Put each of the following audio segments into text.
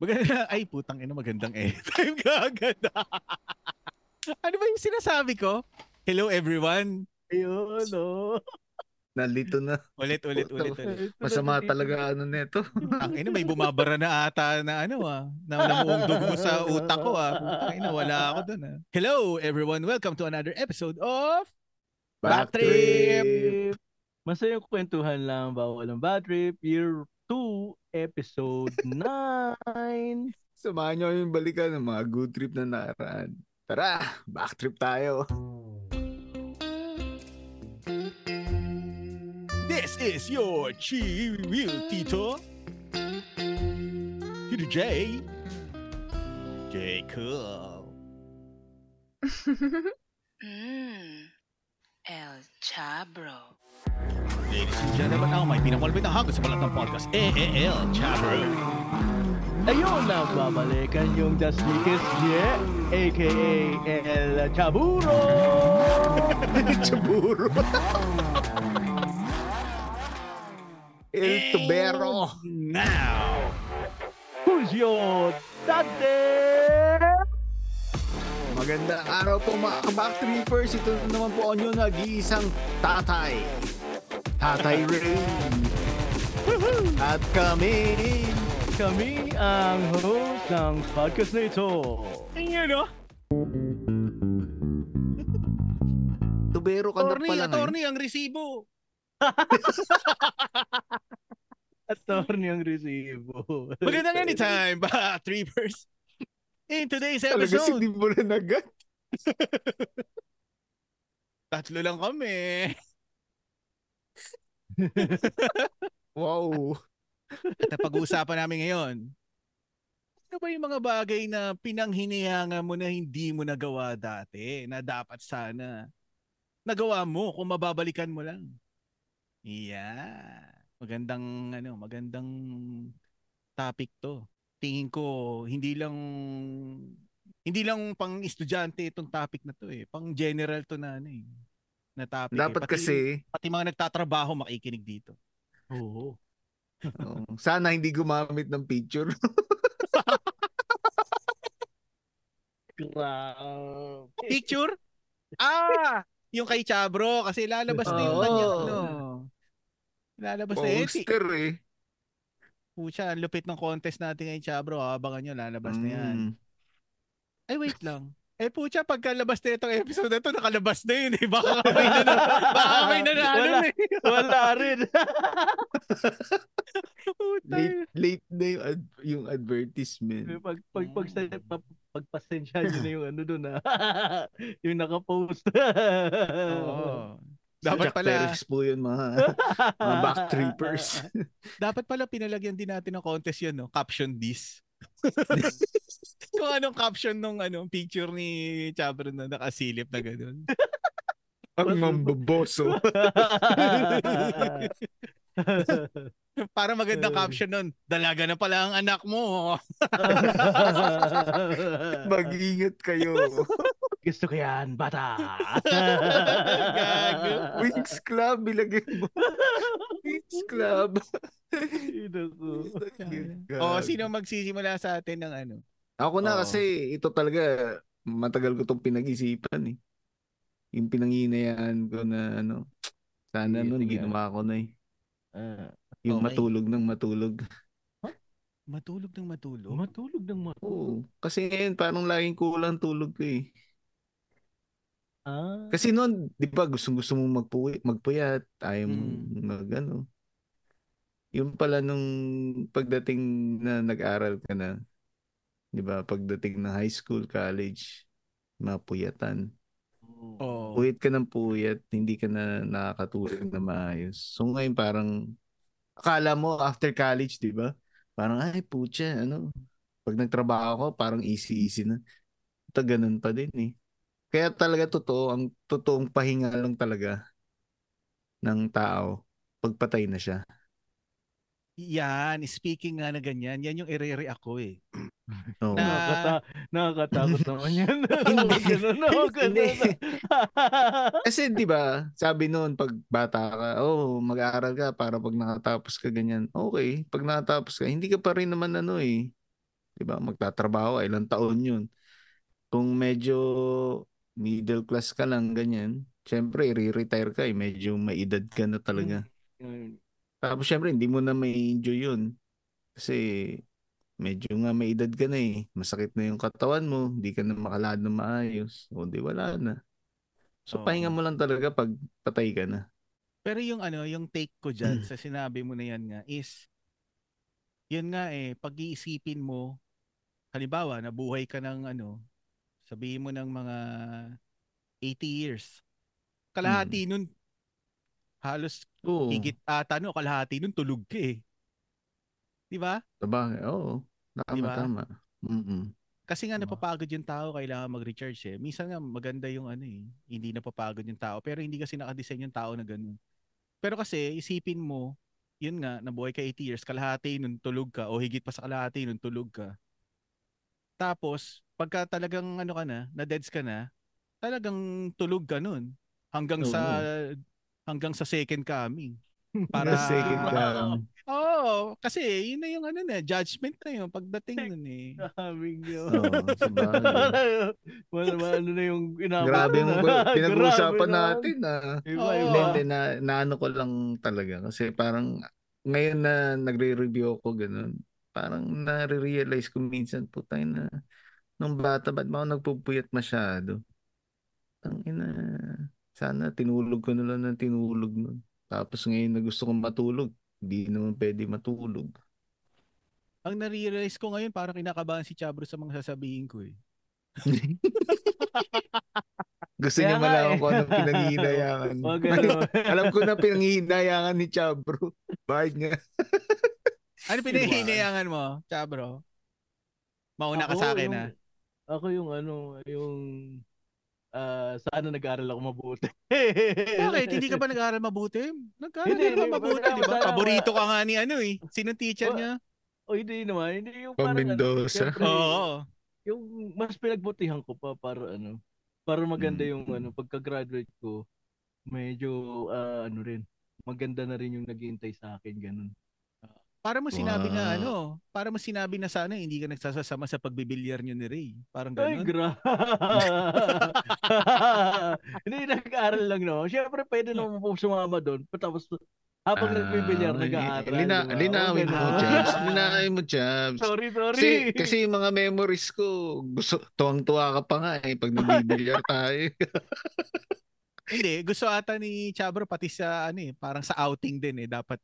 Maganda, ay putang ina, magandang anytime ka agad. ano ba yung sinasabi ko? Hello everyone. Ayun, no. Nalito na. Ulit, ulit, ulit, ulit. Masama talaga ano neto. Ang ina, may bumabara na ata na ano ah. Na namuong dugo sa utak ko ah. Putang ina, wala ako dun ah. Hello everyone, welcome to another episode of Backtrip! Masayang kwentuhan lang bawal ang bad trip. Year 2, episode 9. Samahan nyo yung balikan ng mga good trip na nakaraan. Tara, back trip tayo. This is your Chi Real Tito. Tito J. J Cool. Mm. El Chabro. Ladies and gentlemen, ang may pinamalapit na hagod sa balat ng podcast, AAL Chabro. Ayun babalikan yung The Sneakers J, a.k.a. El Chaburo! Chaburo. El Tubero. Now, Who's your daddy? Magandang araw po mga trippers. Ito naman po ang nag-iisang tatay. Tatay Ray. At kami, Kami ang host ng podcast na ito. Ayun, no? Tubero ka na Attorney, pala ngayon. attorney, ang resibo. Attorney ang resibo. Magandang anytime, ba, trippers. In today's Talaga episode, hindi mo na agad. tatlo lang kami. Wow. At ang pag-uusapan namin ngayon, ano ba yung mga bagay na pinanghinihangan mo na hindi mo nagawa dati, na dapat sana nagawa mo kung mababalikan mo lang. Yeah. Magandang ano, magandang topic 'to. Tingin ko hindi lang hindi lang pang estudyante itong topic na 'to eh. Pang general 'to na ano eh. Na topic. eh. Dapat Pati- kasi, pati mga nagtatrabaho makikinig dito. Oo. oh, sana hindi gumamit ng picture. Grabe. Picture? Ah! Yung kay Chabro kasi lalabas na yung kanyang ano. Lalabas na yun. Poster eh. Pucha, ang lupit ng contest natin kay Chabro. Abangan nyo, lalabas na yan. Mm. Ay, wait lang. Eh, pucha, pagkalabas na itong episode na to, nakalabas na yun eh. Baka may na, baka may Wala. na eh. Wala rin. Late, late na yung, ad- yung advertisement. pag pag pag sa pag, pagpasensya nyo na yung ano doon ah. yung naka-post. Oo. Dapat Jack pala, Perez po yun mga, mga back trippers. dapat pala pinalagyan din natin ng contest yun, no? Caption this. Kung anong caption nung ano, picture ni Chabro na nakasilip na gano'n. Ang mambaboso. Para magandang caption nun, dalaga na pala ang anak mo. Mag-ingat kayo. Gusto ko yan, bata. Wings Club, ilagay mo. Wings Club. Ino ko. o, sino magsisimula sa atin ng ano? Ako na Oo. kasi ito talaga matagal ko tong pinag-isipan eh. Yung pinanginayaan ko na ano, sana Sige, nun sige. ginawa ko na eh. Ah, Yung Okay. matulog ng matulog. Matulog ng matulog? matulog ng matulog. Oo. Kasi ngayon parang laging kulang tulog ko eh. Ah. Kasi noon, di ba, gusto gusto mong magpuwi, magpuyat, ayaw mo Mm. mag ano. Yung pala nung pagdating na nag-aral ka na, di ba, pagdating na high school, college, mapuyatan. Oo. Puyat ka ng puyat, hindi ka na nakakatulog na maayos. So ngayon parang, akala mo after college, di ba? Parang, ay putya, ano, pag nagtrabaho ko, parang easy-easy na. Ito ganun pa din eh. Kaya talaga totoo, ang totoong pahinga lang talaga ng tao, pagpatay na siya. Yan, speaking nga na ganyan, yan yung ire-react ko eh. Oo. Na- Nakakata nakakatakot naman yan. Hindi. Ganun, Hindi. ganun. Kasi 'di ba, sabi noon pag bata ka, oh, mag-aaral ka para pag nakatapos ka ganyan. Okay, pag nakatapos ka, hindi ka pa rin naman ano eh. 'di ba? Magtatrabaho ilang taon 'yun. Kung medyo middle class ka lang ganyan, syempre i-retire ka, eh. medyo may edad ka na talaga. Yun. Tapos syempre hindi mo na may enjoy 'yun. Kasi medyo nga may edad ka na eh. Masakit na yung katawan mo, hindi ka na makalakad na maayos. O di wala na. So Oo. pahinga mo lang talaga pag patay ka na. Pero yung ano, yung take ko dyan sa sinabi mo na yan nga is, yun nga eh, pag-iisipin mo, halimbawa, nabuhay ka ng ano, sabihin mo ng mga 80 years. Kalahati nun, halos Oo. higit ata no, kalahati nun tulog ka eh. Di ba? Sabagay, oo. Tama, Di ba? tama. Mm-mm. Kasi nga napapagod yung tao, kailangan mag-recharge eh. Minsan nga maganda yung ano eh, hindi napapagod yung tao. Pero hindi kasi nakadesign yung tao na ganun. Pero kasi isipin mo, yun nga, nabuhay ka 80 years, kalahati nun tulog ka, o higit pa sa kalahati nun tulog ka. Tapos, pagka talagang ano ka na, na-deads ka na, talagang tulog ka nun. Hanggang Oo. sa hanggang sa second coming. Para The second coming. Oo, kasi yun na yung ano na, judgment na yun pagdating nun eh. Kaming yun. Wala ba ano na yung inabot Grabe yung na. pinag-uusapan natin ah. Iba, iba. Hindi, hindi, na, naano ko lang talaga. Kasi parang ngayon na nagre-review ako ganun, parang nare-realize ko minsan po tayo na nung bata, ba't ba ako nagpupuyat masyado? Ang ina, sana tinulog ko na lang ng tinulog nun. Tapos ngayon na gusto kong matulog, hindi naman pwede matulog. Ang nare-realize ko ngayon, parang kinakabahan si Chabro sa mga sasabihin ko eh. Gusto niya malaman eh. kung anong pinanghihinayangan. Wag ganun. Alam ko na pinanghihinayangan ni Chabro. Bakit nga? Ano pinahihinayangan mo, Chabro? Mauna ka Ako, sa akin yung- ha. Ako yung ano, yung ah sana nag-aral ako mabuti. Bakit? Hindi ka ba nag-aaral mabuti? Nag-aaral Hindi, ka mabuti, di ba? Paborito ka nga ni ano eh. Sinong teacher Oh, niya? O hindi naman, hindi yung parang ano, Mendoza. Oo. yung mas pinagbutihan ko pa para ano, para maganda Mm. yung ano, pagka-graduate ko, medyo ah, ano rin, maganda na rin yung naghihintay sa akin, ganun. Para mo sinabi na Wow. ano, para mo sinabi na sana hindi ka nagsasasama sa pagbibilyar niyo ni Ray. Parang Ay, ganun. gra. Hindi, nag-aaral lang no. Siyempre, pwede naman po sumama doon. Tapos, habang Ah, nagbibilyar, nag-aaral. Lina, di ba? linawin mo. Jabs. Linawin mo, Jabs. Sorry, sorry. Kasi, kasi yung mga memories ko, gusto, tuwang-tuwa ka pa nga eh, pag nagbibilyar tayo. Hindi, gusto ata ni Chabro pati sa ano eh, parang sa outing din eh, dapat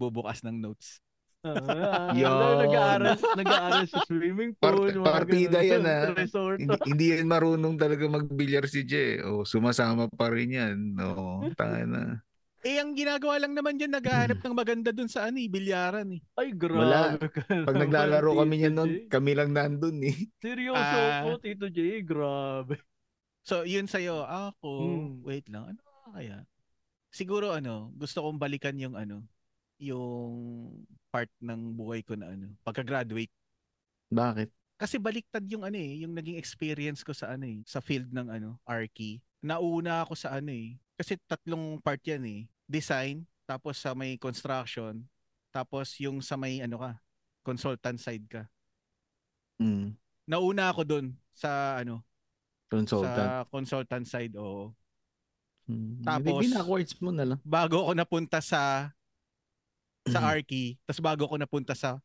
nagbubukas ng notes. Ah, Yun. nag-aaral, nag-aaral sa swimming pool. Part- mga partida ganun, yan, ah. Resort. hindi, hindi yan marunong talaga magbilyar si Jay. O, sumasama pa rin yan. No, tanga na. Eh, ang ginagawa lang naman dyan, naghahanap ng maganda dun sa ano eh, bilyaran eh. Ay, Wala. grabe ka Pag naglalaro kami niyan noon, kami lang nandun eh. Seryoso Ah. po, Tito J. Grabe. So, yun sa'yo. Ako, Hmm. wait lang. Ano kaya? Siguro ano, gusto kong balikan yung ano, yung part ng buhay ko na ano, pagka-graduate. Bakit? Kasi baliktad yung ano eh, yung naging experience ko sa ano eh, sa field ng ano, Arki. Nauna ako sa ano eh, kasi tatlong part yan eh. Design, tapos sa may construction, tapos yung sa may ano ka, consultant side ka. Mm, Nauna ako doon sa ano, consultant. sa consultant side oo. Mm. Tapos- backwards mo na lang. Bago ako napunta sa sa Mhm. Arki, tapos bago ako napunta sa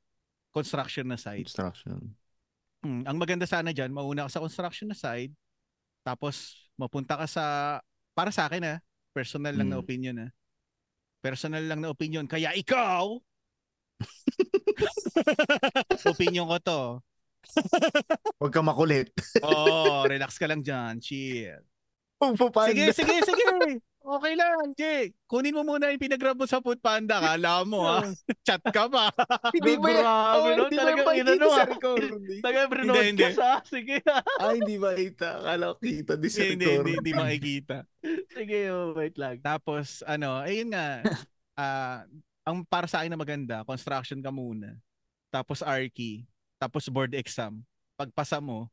construction na side. Instruction. Hmm, ang maganda sana diyan, mauna ka sa construction na side, tapos mapunta ka sa para sa akin ah, personal lang na Mm. opinion ah. Personal lang na opinion. Kaya ikaw opinion ko to. Huwag ka makulit. Oh, relax ka lang diyan. Chill. Sige, sige, sige. Okay lang, Jake. Kunin mo muna yung pinagrab mo sa food panda. Kala mo ha. Chat ka pa. Hindi ba yan? Grabe, Oh, no? hindi ba Talagang makikita inano, sa ah. recording? Taga hindi. ka sa. Sige. Ay, hindi ba kita? Akala ko kita di sa hindi, hindi, hindi, makikita. Sige, oh, wait lang. Tapos, ano, ayun nga. ah ang para sa akin na maganda, construction ka muna. Tapos Arki. Tapos board exam. Pagpasa mo,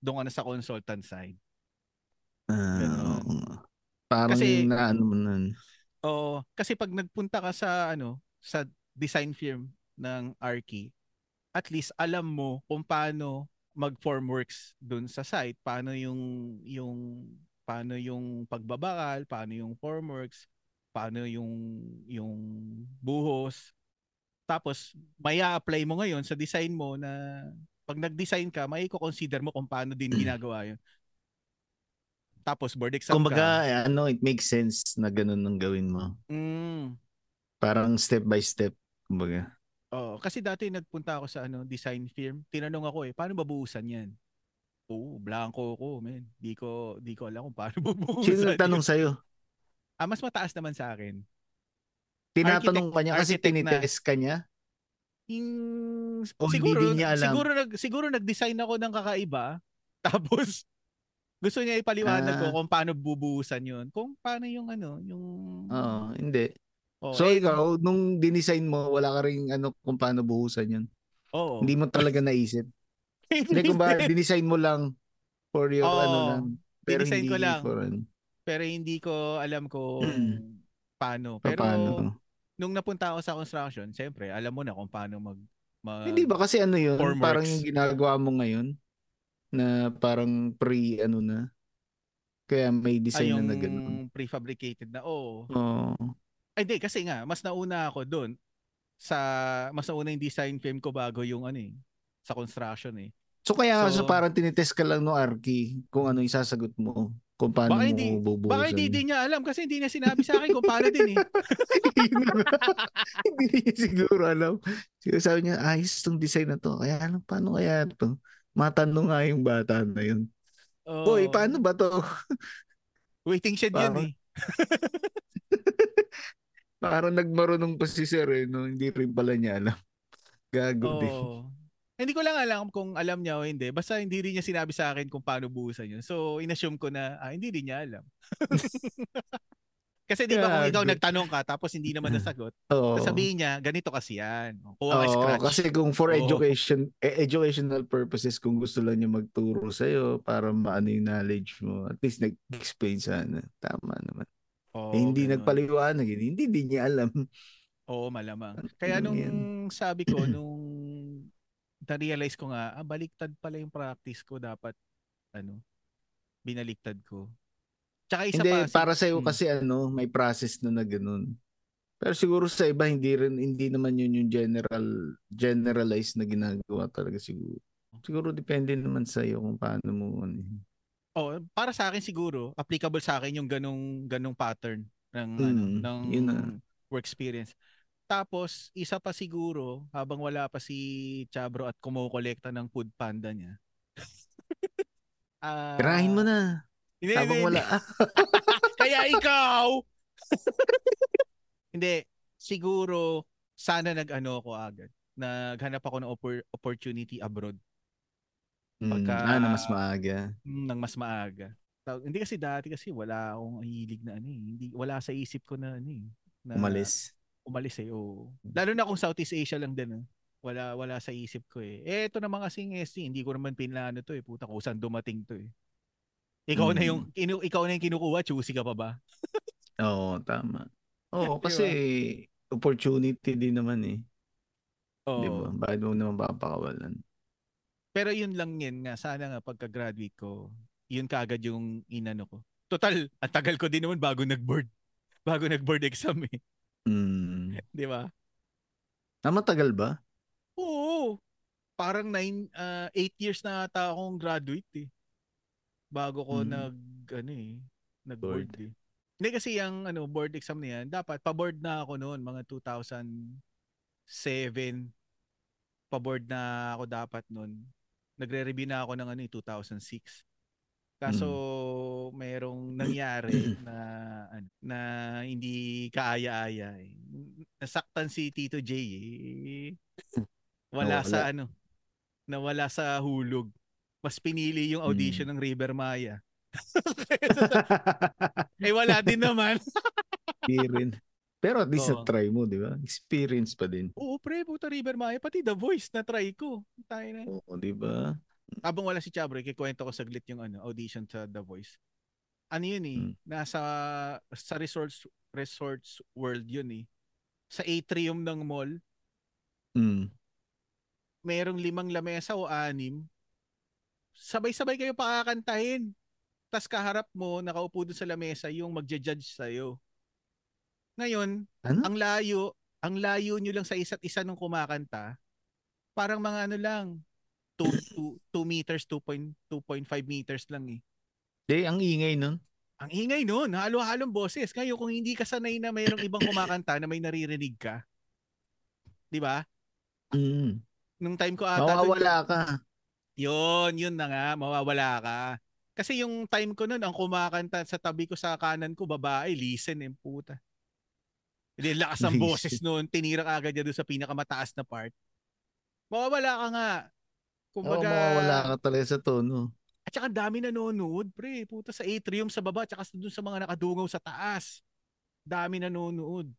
doon ka na sa consultant side. Ah, nga. Parang Kasi- na ano mo nun. Oo, kasi pag nagpunta ka sa ano, sa design firm ng Arki, at least alam mo kung paano mag-form works dun sa site, paano yung yung paano yung pagbabakal, paano yung formworks, paano yung yung buhos. Tapos may apply mo ngayon sa design mo na pag nag-design ka, may consider mo kung paano din ginagawa yun. Tapos board exam Kumbaga, ka. eh, ano, it makes sense na ganun ang gawin mo. Mm, Parang step by step. Kumbaga. oh, kasi dati nagpunta ako sa ano design firm. Tinanong ako eh, paano babuhusan 'yan? Oo, blanco ko, men. Di ko di ko alam kung paano bubuhusan. Sino nagtanong yun. sa'yo? Ah, mas mataas naman sa akin. Tinatanong ka niya kasi architect na. tinitest ka niya? Yung O hindi siguro din niya alam? siguro nag siguro nag-design ako ng kakaiba tapos gusto niya ipaliwanag ko Ah. kung paano bubuhusan 'yun. Kung paano yung ano, yung Oo, hindi. Oh, so eh, ikaw, nung dinesign mo, wala ka rin ano kung paano buhusan yun. Oo. Hindi mo talaga naisip. Hindi kung ba, dinesign mo lang for your Oo, ano lang. Pero dinesign hindi ko lang. for ano. Pero hindi ko alam kung paano. Pa- Pero paano. nung napunta ako sa construction, siyempre, alam mo na kung paano mag, mag Hindi ba kasi ano yun? Parang yung ginagawa mo ngayon na parang pre ano na. Kaya may ay, design yung na ganun. prefabricated na. Oo. Oo. Ay, di, kasi nga, mas nauna ako doon sa, mas nauna yung design firm ko bago yung ano eh, sa construction eh. So kaya So- so, parang tinitest ka lang no Arki kung ano yung sasagot mo. Kung paano Baka mo hindi- bubuhusan. Baka hindi din niya alam kasi hindi niya sinabi sa akin kung paano din eh. hindi niya siguro alam. Siguro sabi niya, ayos tong design na to. Kaya ano, paano kaya to? Matanong nga yung bata na yun. Oo. Uy, paano ba to? Waiting shed yun Parang- eh. Parang nagmarunong pa si Sir eh, no? Hindi rin pala niya alam. Gago din. Oo. Hindi ko lang alam kung alam niya o hindi. Basta hindi rin niya sinabi sa akin kung paano buhusan yun. So, inassume ko na, ah, hindi rin niya alam. Kasi di ba kung ikaw nagtanong ka tapos hindi naman nasagot, Oo. sabihin niya, ganito kasi yan. Kuha ka scratch. kasi kung for Oo. education, eh, educational purposes, kung gusto lang niya magturo sa'yo para maano yung knowledge mo, at least nag-explain sana. Tama naman. Oo, eh, hindi ganun. nagpaliwanag, eh, hindi din niya alam. Oo, malamang. Kaya nung yan? sabi ko, nung na-realize ko nga, ah, baliktad pala yung practice ko. Dapat, ano, binaliktad ko. Tsaka isa hindi, pa. para sa'yo Hmm. kasi ano, may process na na ganun. Pero siguro sa iba, hindi rin, hindi naman yun yung general, generalized na ginagawa talaga siguro. Siguro depende naman sa iyo kung paano mo ano. Oh, para sa akin siguro, applicable sa akin yung ganong ganong pattern ng ano, Mm, ng yun na. work experience. Tapos, isa pa siguro, habang wala pa si Chabro at kumukolekta ng food panda niya. Ah, Tirahin mo na. Hindi, Habang hindi, wala. Kaya ikaw! hindi, siguro, sana nag-ano ako agad. Naghanap ako ng oppor- opportunity abroad Mm, Pagka- ah, na mas maaga. mm, ng mas maaga. Taw- Hindi kasi dati kasi wala akong hilig na ano eh. Hindi, wala sa isip ko na ano eh. Na, Umalis. umalis eh, oo. Lalo na kung Southeast Asia lang din. ah. Wala wala sa isip ko eh. Eh ito naman kasing SC, hindi ko naman pinlano to eh. Puta ko saan dumating to eh. Ikaw na Mm. yung kinu, ikaw na yung kinukuha, choosy ka pa ba? Oo, tama. Oo, kasi opportunity din naman eh. Oo. Di ba? Bakit mo naman papakawalan? Pero yun lang yun nga. Sana nga pagka-graduate ko, yun kaagad yung inano ko. Total, ang tagal ko din naman bago nag-board. Bago nag-board exam eh. Mm. Di ba? Ah, matagal ba? Oo. Parang 9 8 years na ata akong graduate eh. Bago ko Hmm. nag ano eh, nag-board Board. eh. Hindi kasi yung ano board exam na yan, dapat pa-board na ako noon mga 2007. Pa-board na ako dapat noon. Nagre-review na ako ng ano eh, 2006. Kaso merong nangyari na ano, na hindi kaaya-aya eh. Nasaktan si Tito J eh. Wala Nawala. sa ano, nawala sa hulog. Mas pinili yung audition ng River Maya. eh wala din naman. Di rin. Pero at least Oo. na-try mo, di ba? Experience pa din. Oo pre, puta River Maya. Pati The Voice na try ko. Tayo na. Oo, di ba? Habang wala si Chabro, kikwento ko saglit yung ano, audition sa The Voice. Ano yun eh, Hmm. nasa sa resorts resorts world yun eh. Sa atrium ng mall, Mm. merong limang lamesa o anim, sabay-sabay kayo pakakantahin. Tapos kaharap mo, nakaupo doon sa lamesa yung magja-judge sa'yo. Ngayon, Ano? ang layo, ang layo nyo lang sa isa't isa nung kumakanta, parang mga ano lang, 2 meters, 2.5 meters lang eh. Eh, ang ingay nun. Ang ingay nun, halo-halong boses. Ngayon, kung hindi ka sanay na mayroong ibang kumakanta na may naririnig ka, di ba? Mm. Nung time ko ata, dun- Mawawala ka. Yun, yun na nga, mawawala ka. Kasi yung time ko nun, ang kumakanta sa tabi ko sa kanan ko, babae, listen eh, puta. Hindi, lakas ng Listen. boses nun, tinira ka agad niya doon sa pinakamataas na part. Mawawala ka nga. Kumbaga, mawawala ka talaga sa tono. at saka ang dami nanonood, pre. Puta sa atrium sa baba, at saka doon sa mga nakadungaw sa taas. Dami nanonood.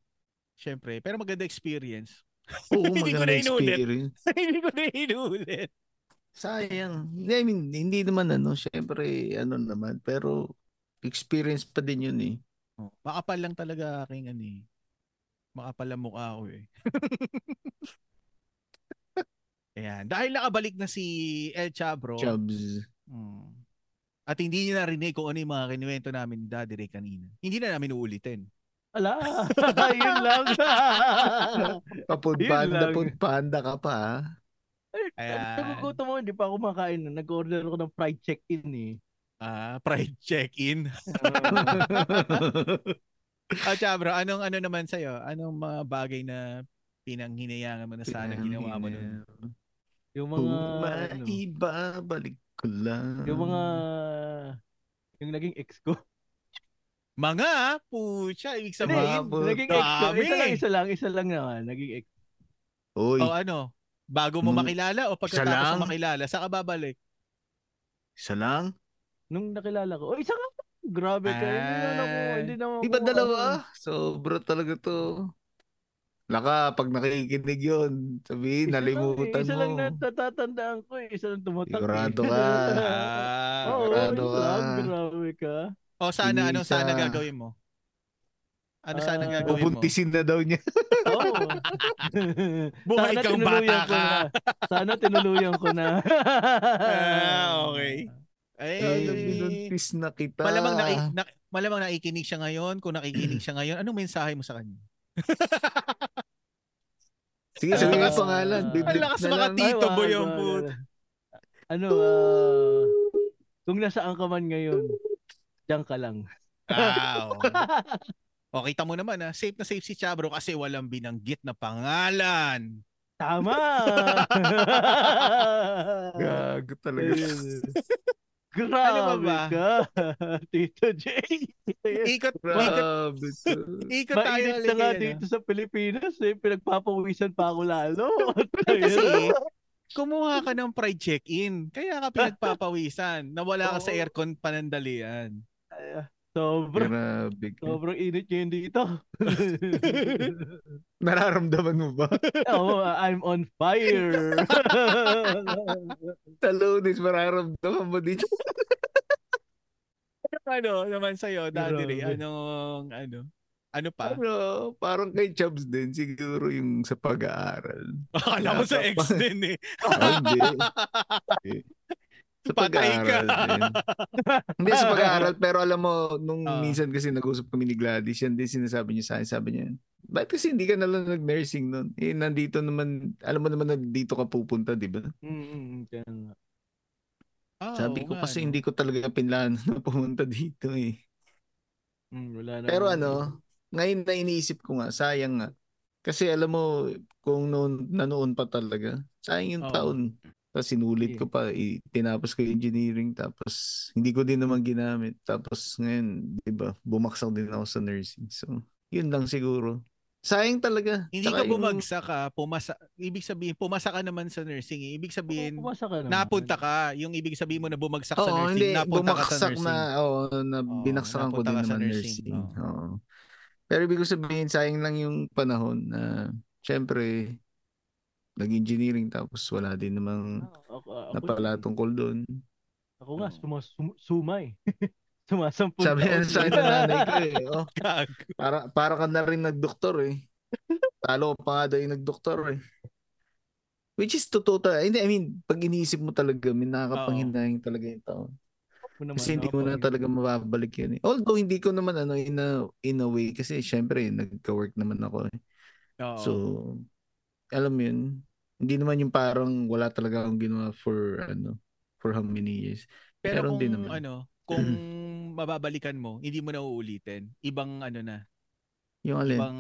Siyempre, pero maganda experience. Oo, Hindi ko na inulit. experience. Hindi ko na inulit. Sayang. Hindi, I mean, hindi naman ano, syempre, ano naman, pero experience pa din yun eh. Oh, makapal lang talaga aking ano eh. Makapal ang mukha ko eh. Ayan. Dahil nakabalik na si El Chabro. Chubs. Mm. At hindi niyo narinig kung ano yung mga kinuwento namin ni Daddy Ray kanina. Hindi na namin uulitin. Ala, yun lang. Kapod Yun panda, lang. pod panda ka pa ah. Ayan. Nagugutom mo, hindi pa ako makain. Nag-order ako ng fried check-in eh. Ah, pride check-in. Ah, Chabro, anong ano naman sa'yo? Anong mga bagay na pinanghinayangan mo na sana ginawa mo nun? yung mga, Kung ano, maibabalik ko lang. yung mga, yung naging ex ko. Mga, pucha, ibig sabihin. Naging ex ko. Isa lang, isa lang, isa lang naman. Naging ex. Uy, O ano, bago mo makilala o Isa pagkatapos lang? mo makilala, saka babalik? isa lang? Nung nakilala ko, oh, isa nga. Grabe ka. Hindi ako, Ah. hindi naman Di ba ako, dalawa? ano, Sobra talaga to. Laka, pag nakikinig yun, sabihin, Isa lang, nalimutan eh. Isa mo. lang natatandaan ko eh. Isa lang tumatak. Sigurado eh. ka. Ah. Oo, Sigurado isa lang. ka. Grabe ka. O sana, anong Inisa. sana gagawin mo? Ano sana Ah, gagawin mo? Pupuntisin na daw niya. Oo. Buhay Sana kang bata ka. na. Sana tinuluyan ko na. Ah, okay. Ay, binuntis na kita. malamang, naki, na, malamang nakikinig siya ngayon. Kung nakikinig siya ngayon, anong mensahe mo sa kanya? Sige, sabihin mo Ah, yung pangalan. Biblik Ang lakas makati- Tito Boy put. wag. Ano, ah, kung nasaan ka man ngayon, diyan ka lang. Ah, okay. O, kita mo naman, ah, safe na safe si Chabro kasi walang binanggit na pangalan. Tama! Gago talaga. Grabe Ano ba ba? ka, Tito Jay. Ikot, ikot, ikot tayo Mainit na ulit nga ngayon, dito sa Pilipinas eh. Pinagpapawisan pa ako lalo. Kasi, kumuha ka ng pride check-in. Kaya ka pinagpapawisan. Nawala ka sa aircon panandalian. Sobrang, Grabe sobrang init ngayon dito. Nararamdaman mo ba? oh, I'm on fire. Sa lunes, mararamdaman mo dito. ano naman sa'yo, Daddy Ray? Anong, ano? Ano pa? Ano, parang kay Chubbs din, siguro yung sa pag-aaral. Akala ko sa ex din eh. Ah, hindi. Sa pag-aaral din. Hindi sa pag-aaral, pero alam mo, nung Ah. minsan kasi nag-usap kami ni Gladys, yan din sinasabi niya sa akin, sabi niya, bakit kasi hindi ka nalang nag-nursing nun? Eh, nandito naman, alam mo naman na dito ka pupunta, di ba? Mm, kaya nga. Ah, Sabi ko nga, kasi hindi ko talaga pinlano na pumunta dito eh. Mm, wala na Pero ano, ngayon na iniisip ko nga, sayang nga. Kasi alam mo, kung noon, nanoon pa talaga, sayang yung Oo. taon. Tapos sinulit ko pa, i- tinapos ko engineering, tapos hindi ko din naman ginamit. Tapos ngayon, di ba, bumaksak din ako sa nursing. So, yun lang siguro. Sayang talaga. Hindi Tsaka ka yung- bumagsak ka, pumasa, ibig sabihin, pumasa ka naman sa nursing. eh. Ibig sabihin, ka naman. napunta ka. Yung ibig sabihin mo na bumagsak sa Oo, nursing, hindi, napunta ka sa nursing. na, oo, na Oo, binaksakan ko din sa naman nursing. nursing. Oo. Oo. Pero ibig ko sabihin, sayang lang yung panahon na, syempre, nag-engineering tapos wala din namang Ah, Ako, ako, napala tungkol doon. ako nga, suma, sum- sumay. Sumasampun Sabi yan sa akin nanay ko eh. Oh, para, para ka na rin nagdoktor eh. Talo pa nga daw yung nagdoktor eh. Which is totoo ta- Hindi, I mean, pag iniisip mo talaga, may nakakapanghinayang talaga yung taon. Naman, Kasi hindi mo na talaga mababalik yun eh. Although hindi ko naman ano, in a, in a way, kasi syempre, nagka-work naman ako eh. Oo. So, alam mo yun, hindi naman yung parang wala talaga akong ginawa for, ano, for how many years. Pero meron kung din naman. ano, kung mababalikan mo, hindi mo na uulitin. Ibang ano na, Yung alin? ibang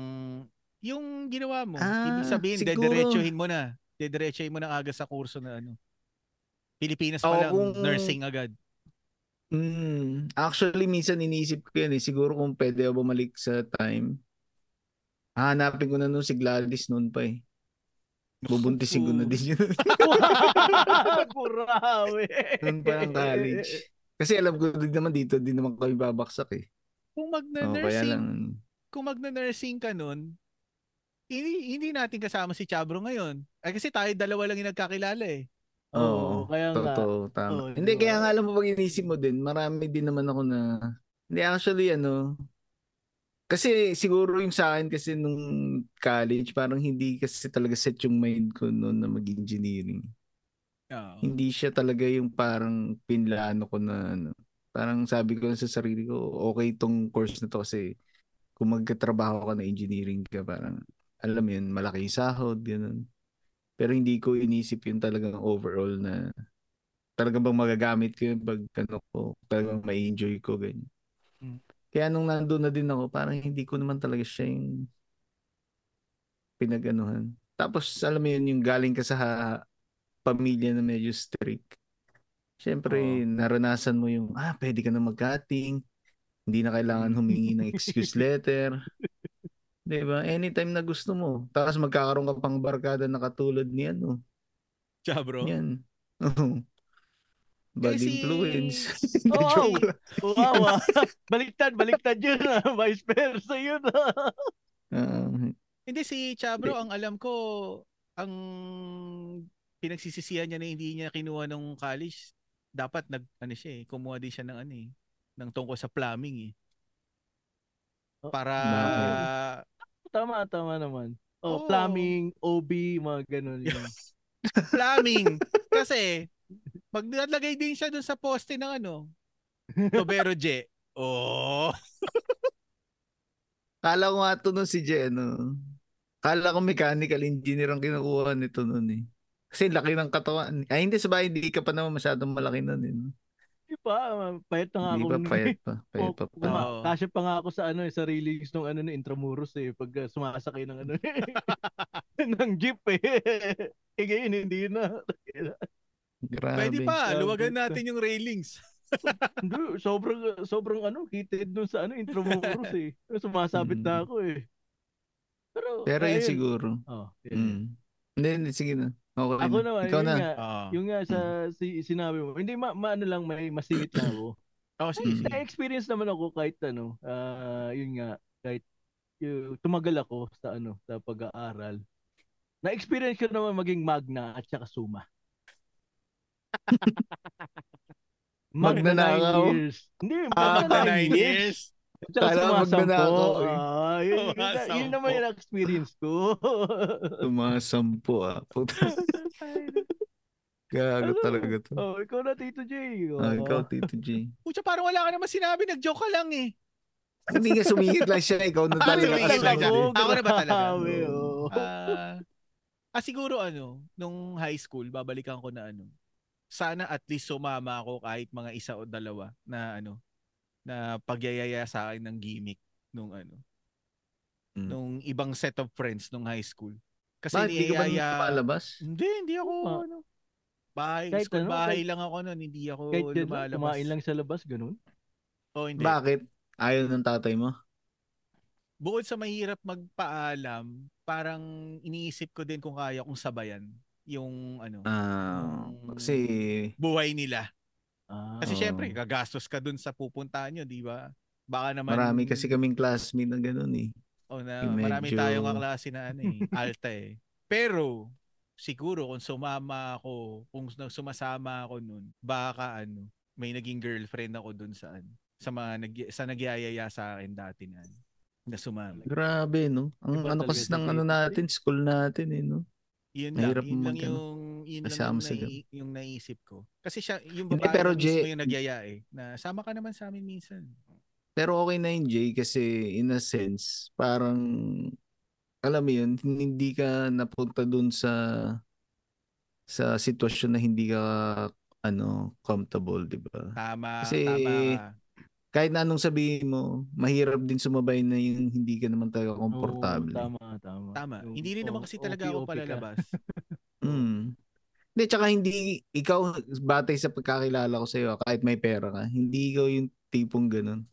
yung ginawa mo. Ah, ibig sabihin, siguro. dediretsuhin mo na. Dediretsuhin mo na aga sa kurso na ano. Pilipinas pa Oo, lang, kung- nursing agad. Mm, actually, minsan iniisip ko yan eh. Siguro kung pwede ako bumalik sa time, hahanapin ko na nun si Gladys noon pa eh. Bubuntisin ko na din yun. Grabe. noon pa lang college. Kasi alam ko din naman dito, din naman kami babaksak eh. Kung Oh, magna-nursing, lang, kung magna-nursing ka nun, hindi, hindi natin kasama si Chabro ngayon. Ay, kasi tayo dalawa lang yung nagkakilala eh. Oo, Oo, kaya nga. totoo, tama. Oo, hindi, diba? kaya nga alam mo pag inisip mo din, marami din naman ako na, hindi actually ano, kasi siguro yung sa akin kasi nung college, parang hindi kasi talaga set yung mind ko noon na mag-engineering. Oo. Hindi siya talaga yung parang pinlano ko na ano. Parang sabi ko sa sarili ko, okay tong course na to kasi kung magkatrabaho ka na engineering ka, parang alam yun, malaki yung sahod, ganun. Pero hindi ko inisip yun talagang overall na talagang bang magagamit ko yun pag ano ko, talagang may enjoy ko, ganyan. Mm. Kaya nung nandun na din ako, parang hindi ko naman talaga siya yung pinag-anuhan. Tapos alam mo yun, yung galing ka sa ha- pamilya na medyo strict. Siyempre, Oo. naranasan mo yung, ah, pwede ka na mag-cutting. Hindi na kailangan humingi ng excuse letter. 'Di ba? Anytime na gusto mo. Tapos magkakaroon ka pang barkada na katulad ni ano. Chabro. Yan. Bad Kasi- influence. Oo. Lang. Wow, baliktad, baliktad yun ah. Vice versa yun ah. Hindi si Chabro, ang alam ko, ang pinagsisisihan niya na hindi niya kinuha nung college, dapat nag ano siya eh, kumuha din siya ng ano eh, ng tungkol sa plumbing eh. Para Tama, tama naman. Oh, Oo. plumbing, OB, mga ganun yun. plumbing kasi maglagay din siya dun sa poste ng ano, Tobero J. Oh. Kala ko nga ito nun si Jen, ano. Kala ko mechanical engineer ang kinukuha nito nun eh. Kasi laki ng katawan. Ay, hindi, sabay, hindi ka pa naman masyadong malaki nun eh. no? Di ba? Payat na nga Hindi ako. pa payat pa. Payat pa pa. Kasya pa nga ako sa ano eh, sa release ng ano ng Intramuros eh pag uh, sumasakay ng ano ng jeep eh. Eh ngayon hindi na. Grabe. Pwede pa, luwagan natin yung railings. Hindi, sobrang sobrang ano heated dun sa ano Intramuros eh. Sumasabit na Mm. ako eh. Pero Pero yun ayun. siguro. Oh, yun. Mm. Hindi, hindi, sige na. Okay Ako na. naman, Ikaw yun na. nga, Oo. yung nga sa si, sinabi mo, hindi ma, maano lang may masingit lang ako. Oh, sige, Mm. experience naman ako kahit ano, ah yun nga, kahit yung, tumagal ako sa ano, sa pag-aaral. Na-experience ko naman maging magna at saka suma. Magnanakaw? years. Hindi, Ah, magna Magna nine nine years. Kala magnanakaw eh. Ah, yun, yun, yun, naman yung experience ko. Tumasampo ah. Puta. Gago Ano? talaga to. oh, ikaw na, Tito J. Oh. Ah, ikaw, Tito G. Pucha, parang wala ka naman sinabi, nag-joke ka lang eh. Hindi nga sumingit lang siya. Ikaw na Ah, talaga. sumingit kasi. lang siya. Ako na ba talaga? Ah, ah, siguro ano, nung high school, babalikan ko na ano, sana at least sumama ako kahit mga isa o dalawa na ano, na pagyayaya sa akin ng gimmick nung ano, Mm. nung ibang set of friends nung high school. Kasi Bakit? Hindi ka ba lumalabas? Hindi, hindi ako Oo. ano. Bahay, Kahit school ano, bahay kahit- lang ako noon, hindi ako Kahit lumalabas. kumain lang sa labas, ganun. Oh, hindi. Bakit? Ayaw ng tatay mo? Bukod sa mahirap magpaalam, parang iniisip ko din kung kaya kong sabayan yung ano, Ah, Mm. kasi buhay nila. Ah, Kasi syempre, gagastos ka dun sa pupuntahan nyo, di ba? Baka naman marami kasi kaming classmate na ganun eh. oh, na yung marami tayong kaklase na ano eh, alta eh. Pero siguro kung sumama ako, kung sumasama ako nun, baka ano, may naging girlfriend ako dun sa ano, sa mga nag, sa nagyayaya sa akin dati na ano, na sumama. Grabe, no? Ang Iba ano kasi si ng ano natin, school natin eh, no? Yun lang, Mahirap yun lang mag- ano, yung yun lang yung, nai- yung naisip ko. Kasi siya yung Hindi, babae pero na mismo Jay- yung nagyaya eh, na sama ka naman sa amin minsan. Pero okay na yun, Jay, kasi in a sense, parang, alam mo yun, hindi ka napunta dun sa sa sitwasyon na hindi ka ano comfortable, di ba? Tama, Kasi- tama. Kahit na anong sabihin mo, mahirap din sumabay na yung hindi ka naman talaga komportable. Oo, tama, tama. Tama. Yung- Hindi rin naman oh, kasi talaga ako palalabas. Mm. Hindi, tsaka hindi, ikaw, batay sa pagkakilala ko sa'yo, kahit may pera ka, hindi ikaw yung tipong ganun.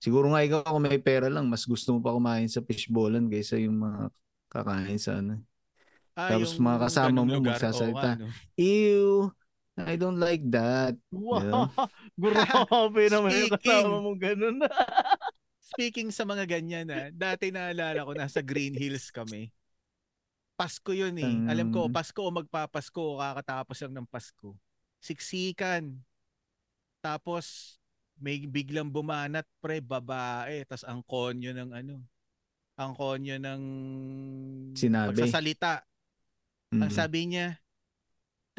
Siguro nga ikaw kung may pera lang, mas gusto mo pa kumain sa fishbowlan kaysa yung mga kakain sa ano. Ah, Tapos yung mga kasama mo lugar, magsasalita. oo nga, no? Ew, I don't like that. Wow! Grabe naman yung Speaking. kasama mong ganun. Speaking sa mga ganyan na, dati naalala ko, nasa Green Hills kami. Pasko yun eh. Alam ko, Mm. Pasko o magpapasko o kakatapos lang ng Pasko. Siksikan. Tapos, may biglang bumanat, pre, babae. Tapos ang konyo ng ano, ang konyo ng Sinabi. pagsasalita. Ang Mm. sabi niya,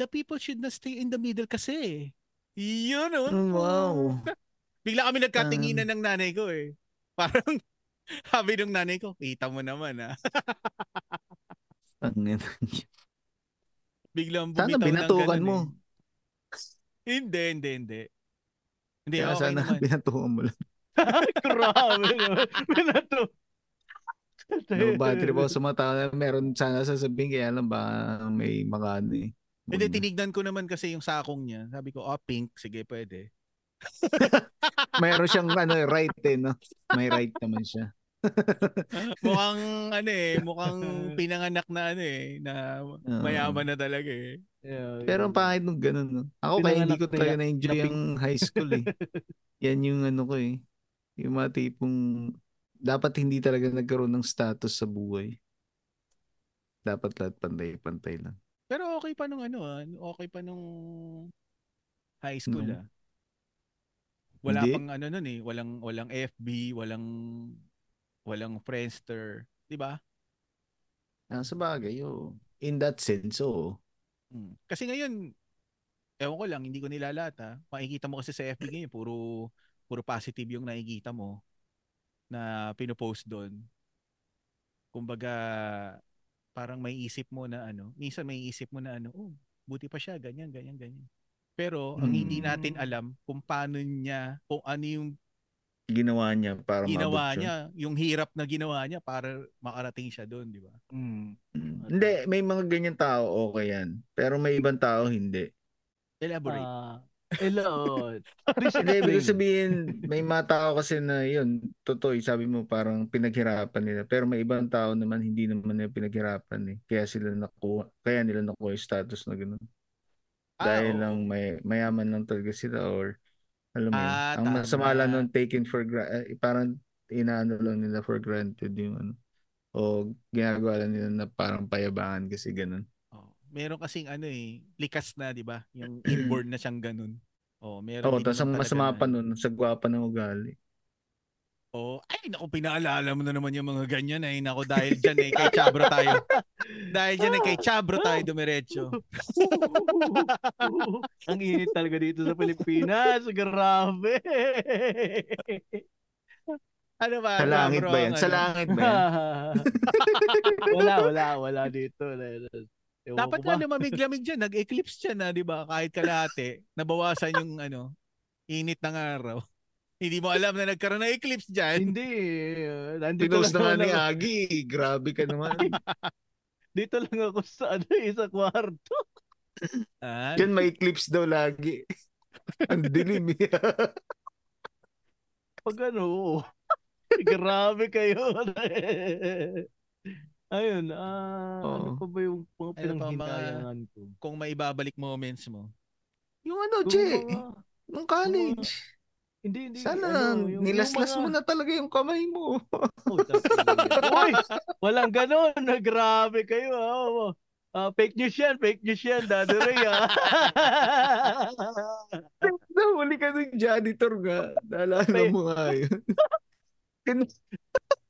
the people should not stay in the middle kasi. Yun oh. Mm, wow. Bigla kami nagkatinginan ng nanay ko eh. Parang sabi ng nanay ko, kita mo naman ah. Biglang Sana bumitaw ng binatukan ganun mo. eh. Hindi, hindi, hindi. Hindi, Kaya okay sana naman. binatukan mo lang. Grabe naman. Binato. No, battery po sa mata. Meron sana sasabihin kaya lang ba may mga ano eh. Hindi, tinignan ko naman kasi yung sakong niya. Sabi ko, oh, pink. Sige, pwede. Mayroon siyang ano, eh, right eh, no? May right naman siya. mukhang, ano eh, mukhang pinanganak na ano eh, na mayaman na talaga eh. Yeah, Pero ang pangit nung ganun, no? Ako kaya hindi ko talaga na-enjoy na ang high school eh. Yan yung ano ko eh. Yung mga tipong dapat hindi talaga nagkaroon ng status sa buhay. Dapat lahat pantay-pantay lang. Pero okay pa nung ano ah, okay pa nung high school No. ah. Wala Hindi. pang ano nun eh, walang walang FB, walang walang Friendster, 'di ba? Ah, sa bagay, oh. In that sense, oh. Kasi ngayon ewan ko lang, hindi ko nilalat ha. Makikita mo kasi sa FB ngayon, puro puro positive yung nakikita mo na pinopost doon. Kumbaga parang may isip mo na ano, minsan may isip mo na ano, oh, buti pa siya, ganyan, ganyan, ganyan. Pero ang hindi Mm. natin alam kung paano niya, kung ano yung Ginawa niya para ginawa niya, yung hirap na ginawa niya para makarating siya doon, di ba? Mm. Mm. Hindi, may mga ganyan tao, okay yan. Pero may ibang tao, hindi. Elaborate. Ah, hello. Please Hindi, ibig explain. sabihin, may mga tao kasi na yun, totoo, eh, sabi mo parang pinaghirapan nila. Pero may ibang tao naman, hindi naman nila pinaghirapan eh. Kaya sila nakuha, kaya nila nakuha yung status na gano'n. Ah, Dahil oo. lang may, mayaman lang talaga sila or alam mo yun. Ah, Ang masama tama. lang nun, taken for granted, parang inaano lang nila for granted yung ano. O ginagawa lang nila na parang payabangan kasi ganun. Oh, meron kasing ano eh, likas na, 'di ba? Yung inborn na siyang ganun. Oh, meron din tapos ang masama na- pa nun, sa gwapa ng ugali. Oh, ay naku pinaalala mo na naman yung mga ganyan ay naku dahil diyan eh kay Chabro tayo. dahil diyan eh kay Chabro tayo dumiretso. Ang init talaga dito sa Pilipinas. Grabe. Ano ba? Sa langit ba yan? Sa ano? langit ba yan? wala, wala, wala dito. Ewan Dapat nga lumamig-lamig diyan, nag-eclipse siya na, 'di ba? Kahit kalahati, nabawasan yung ano, init ng araw. Hindi mo alam na nagkaroon ng eclipse diyan. Hindi. uh, Nandito Pinost lang na ni. Agi. Grabe ka naman. Dito lang ako sa ano, eh, sa kwarto. Ah, Diyan may eclipse daw lagi. Ang dilim eh. Pag ano, grabe kayo. Ayun, ah, ano pa ba yung mga Ano pa ang mga- pinanghinayangan ko? kung maibabalik moments mo. yung ano, Yung Che, mga- nung college. Hindi, hindi. Sana ano, yung- nilaslas yung mo mga- na talaga yung kamay mo. Oh, Uy! Walang ganon. Grabe kayo. ah. Ah, fake news yan. Fake news yan. Daddy Ray, ah. Nahuli ka ng janitor nga. Naalala May- mo nga yun.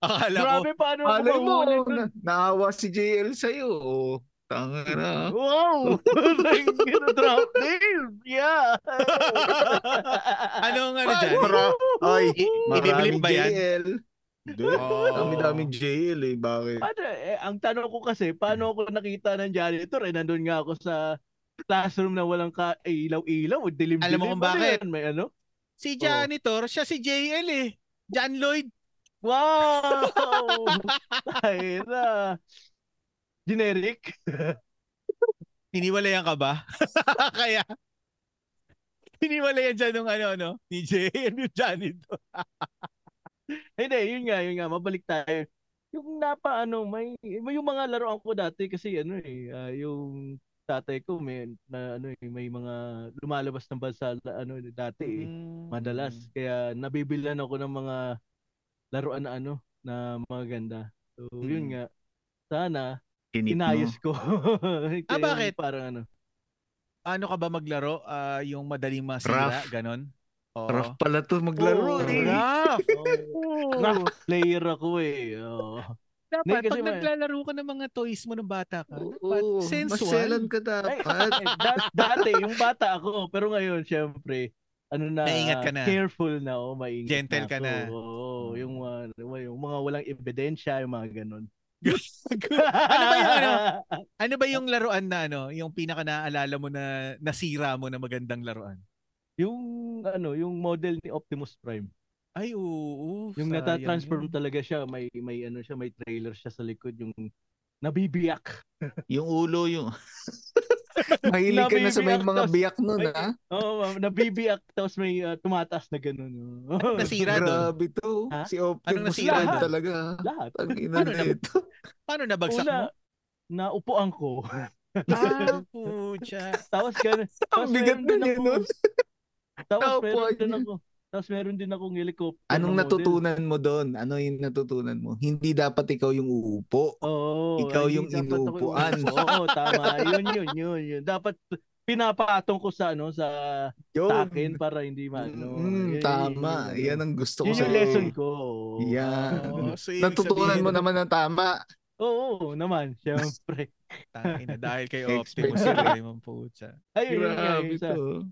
Akala ko, Grabe, paano ako mo, na, naawa si JL sa'yo. Tanga na. Wow! like, drop name! Yeah! Anong ano dyan? Mara- Ay, I- maraming ibibilip ba yan? JL. Hindi. Oh. Dami-daming JL eh. Bakit? Paano, eh, ang tanong ko kasi, paano ako nakita ng janitor? Eh, nandun nga ako sa classroom na walang ka eh, ilaw-ilaw. Dilim-dilim. Alam mo kung bakit? yan? May ano? Si janitor, siya si JL eh. John Lloyd. Wow! Ay na. Generic? Hiniwalayan ka ba? Kaya, hiniwalayan dyan nung ano, ano, ni JL yung janitor. Hindi, yun nga, yun nga. Mabalik tayo. Yung napa, ano, may, may yung mga laruan ko dati kasi ano eh, ah, yung tatay ko may na ano eh, may mga lumalabas ng bansa ano dati eh. Mm. madalas kaya nabibilan ako ng mga laruan na ano na maganda. So yun Mm. nga. Sana Init inayos ko. Ah, Kaya bakit? Parang ano. Ano ka ba maglaro? Ah, yung madaling masira, Rough. ganon? Oo. Rough pala to maglaro Oo, eh. Rough. Oh, rough player ako eh. Oo. Dapat, Hindi, kasi pag may- naglalaro ka ng mga toys mo ng bata ka, dapat Oo, sensual. Maselan ka Ay, dapat. da- dati yung bata ako pero ngayon syempre ano na Naingat ka na. careful na oh maingat Gentle ka ako. na. Oo, yung, mga, yung mga walang ebidensya yung mga ganun. ano ba yung ano? Ano ba yung laruan na ano, yung pinaka naaalala mo na nasira mo na magandang laruan? yung ano, yung model ni Optimus Prime. Ay, oo. Yung sayang nata-transform yun. talaga siya, may may ano siya, may trailer siya sa likod yung nabibiyak. yung ulo, yung... Mahilig ka na sa may mga biyak nun, ha? Oo, ma'am, nabibiyak tapos may uh, tumataas na ganun. oh. Anong nasira doon? Grabe to. Ha? Si Optimus Anong nasira doon? talaga. Lahat. Ang ina Ano na- nito. Paano nabagsak mo? Una, naupuan ko. Ah, pucha. Tapos ganun. Tapos Ang bigat na niya nun. Tapos Naupuan meron din ako. Tapos meron din akong helicopter. Anong na model. natutunan mo doon? Ano yung natutunan mo? Hindi dapat ikaw yung uupo. Oo. Ikaw yung inuupuan. Oo, tama. Yun, yun, yun, yun. Dapat pinapatong ko sa ano sa akin para hindi maano. Mm, Yun, tama. yun, Yan ang gusto ko Yun sa yung lesson ko. Yan. Oo, so ibig Natutunan sabihin, mo naman ng tama. Oo, naman, syempre. Tangina, dahil kay Optimus. Prime ang pucha. Ayun, yun Grabe yun sa,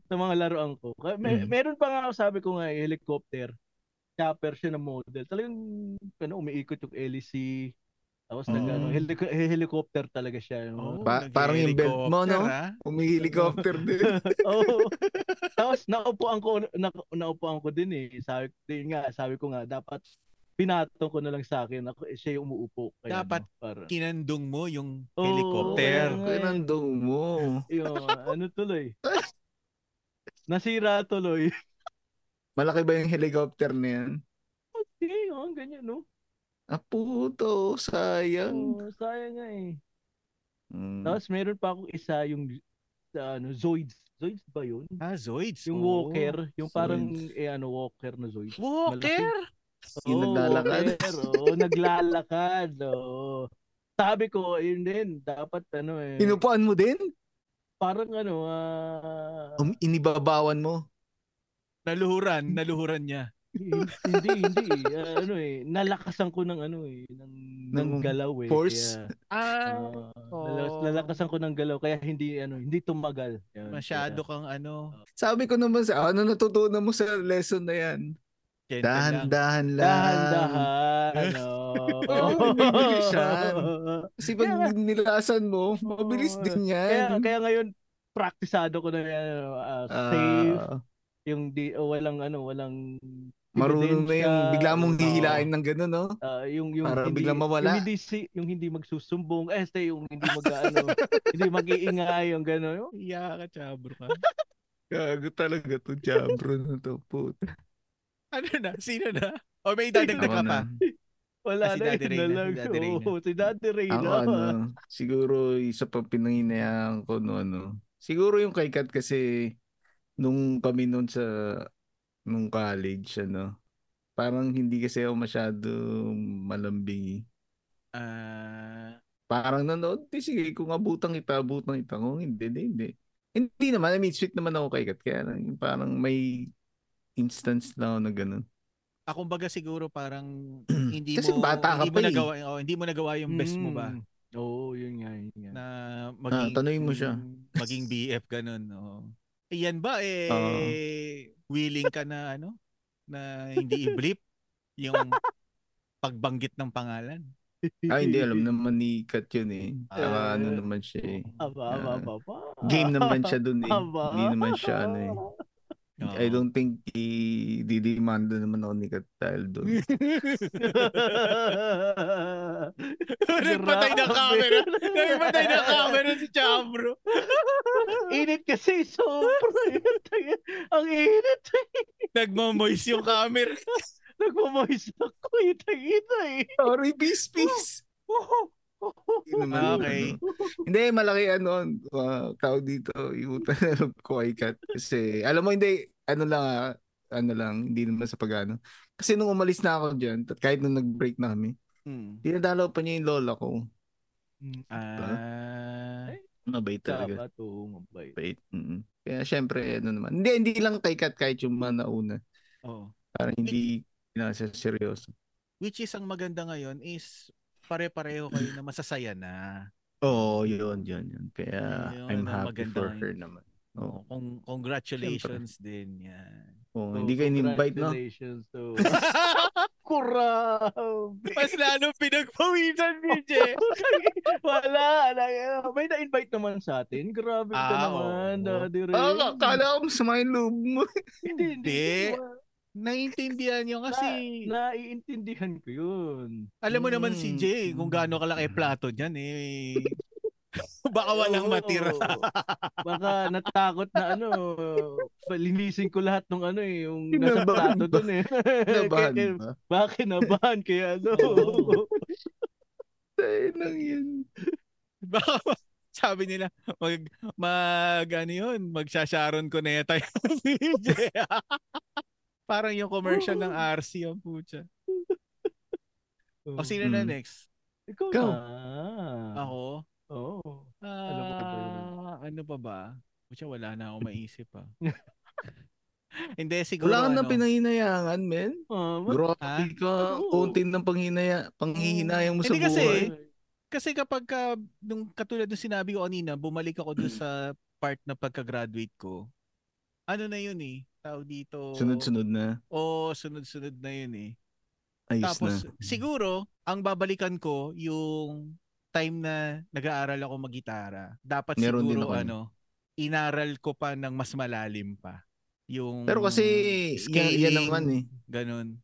mga laruan ko. May, Mm. Meron pa nga ako, sabi ko nga, helicopter. Chopper siya na model. Talagang, ano, umiikot yung LEC. Tapos nag, Oh. ano, helico- helicopter talaga siya. Oh, no? Pa- parang yung belt mo, no? Umi-helicopter din. Oo. Tapos naupuan ko na, naupuan ko din eh. Sabi din nga, sabi ko nga dapat pinatong ko na lang sa akin. Ako eh, siya yung umuupo. Kaya, Dapat ano, para Kinandong mo yung Oo, helicopter. oo. Kinandong mo. yung ano tuloy. Nasira tuloy. Malaki ba yung helicopter na yan? Sige, oh, ganyan no. Ah, puto. Sayang. Oh, sayang nga eh. Mm. Tapos meron pa akong isa yung sa ano Zoids. Zoids ba yun? Ah, Zoids. Yung oo. walker, yung parang Zoids. eh ano walker na Zoids. Walker? Yung naglalakad. Oo, naglalakad. Oo. Sabi ko, yun din, dapat ano eh. Inupuan mo din? Parang ano, ah, Um, inibabawan mo? Naluhuran, naluhuran niya. hindi, hindi. ah, ano eh, nalakasan ko ng ano eh, ng, ng Ng galaw eh. force? Kaya, Ah, ah, oh. nalakas- nalakasan ko ng galaw kaya hindi ano, hindi tumagal. Yan, masyado kaya- kang ano. Sabi ko naman sa ano natutunan mo sa lesson na yan? Lang. Dahan-dahan lang. Dahan-dahan. Oo, Oh, may bilisan. Kasi pag Kaya- nilasan mo, mabilis Oo, din Kaya, yan. kaya ngayon, praktisado ko na yan. ah, safe. Ah, yung di, oh, walang ano, walang marunong na yung bigla mong oo. hihilain ng gano'n, no? Ah, yung yung Para hindi, biglang mawala. Yung hindi si, yung hindi magsusumbong, eh este, yung hindi mag ano, hindi mag-iingay yung gano'n. Iya ka, chabro ka. Gago talaga to, jabro na to, puta. Ano na? Sino na? O may idadagdag ka pa? Wala Ah, si na, Daddy yun Ray na na, lang. si Daddy Ray na. Oo, si Daddy Ray Ako ano, siguro isa pa pinanghinayaan ko no ano. Siguro yung kay Kat kasi nung kami noon sa nung college ano. Parang hindi kasi ako masyado malambing. eh. Ah, Parang nanood, di sige, kung abutan kita, abutan kita. Kung hindi, hindi, hindi. Hindi naman, I mean, sweet naman ako kay Kat. Kaya lang, parang may instance na ako na ganun. ako baga siguro parang hindi Kasi mo bata ka hindi mo pa eh. nagawa oh, hindi mo nagawa yung best mo ba? Mm. Oo, yun nga, yun nga. na maging tanungin mo siya. maging BF ganun oh. Iyan ba eh Oo. willing ka na ano na hindi i-blip yung pagbanggit ng pangalan? Ah, hindi alam naman ni Kat yun eh. Saka Ah. ano naman siya eh. Aba, aba, aba, aba. Game naman siya dun eh. Aba. Hindi naman siya ano eh. Oo. I don't think i-didimanda naman ako ni Kat dahil doon. Nagpatay na camera. Nagpatay na camera si Chambro. init kasi, sobrang. Ang init. Nagmamoist yung camera. Nagmamoist ako. Ita-ita eh. Sorry, peace, peace. Hindi naman, Okay. ano. Hindi, malaki ano, uh, tao dito, yung tanong ko kay Kat. Kasi, alam mo, hindi, ano lang, ah, ano lang, hindi naman sa pag-ano. Kasi nung umalis na ako dyan, kahit nung nag-break na kami, Hmm. dinadalaw pa niya yung lola ko. Ah, Mabait talaga. Tama to, mabait. Mabait. mm Kaya syempre, ano naman. Hindi, hindi lang kay Kat, kahit yung mga nauna. oh. Parang hindi nasa seryoso. Which is ang maganda ngayon is pare-pareho kayo na masasaya na. Oo, oh, yun, yun, yun. Kaya Yun, I'm ano, happy maganda for her naman. Oh, kung congratulations din yan. Oh, So, hindi kayo in-invite, no? Congratulations to... Grabe. Mas lalo pinagpawisan, BJ. Wala. na- May na-invite naman sa atin. Grabe ka Ah, naman, oo. Daddy Ray. Ah, kala ko yung loob mo. Hindi, hindi. Hindi. Naiintindihan nyo kasi Na, naiintindihan ko yun. alam mo naman si Mm. Jay kung gaano kalaki plato niyan eh. Baka walang Oo. matira. Baka natakot na ano, linisin ko lahat ng ano eh, yung nasa plato ba? dun eh. Nabahan Kaya- ba? Baka kinabahan kaya ano. Tayo lang yun. Baka sabi nila mag mag ano yun, magsasharon ko na tayo si Jay. Parang yung commercial ng RC ang putya. O sino na Mm. next? Ikaw Ikaw. na. Ako? Oo. Ah, Alam mo ba yun? ano pa ba? Pucha, wala na ako maisip ah. Hindi, siguro Wala ka ano. nang pinahinayangan, men. Ah, what? Grabe Ah? ka. Oo. Konti ng panghinaya, panghihinayang mo sa Hindi kasi, buhay. Kasi kapag ka, nung katulad ng sinabi ko kanina, bumalik ako doon sa part na pagka-graduate ko, ano na yun eh, tao dito. Sunod-sunod na. O sunod-sunod na yun eh. Ayos Tapos, na. siguro, ang babalikan ko, yung time na nag-aaral ako mag-gitara. Dapat Meron din siguro, ako nun. ano, inaral ko pa ng mas malalim pa. Yung Pero kasi, yan, yan naman eh. Ganun.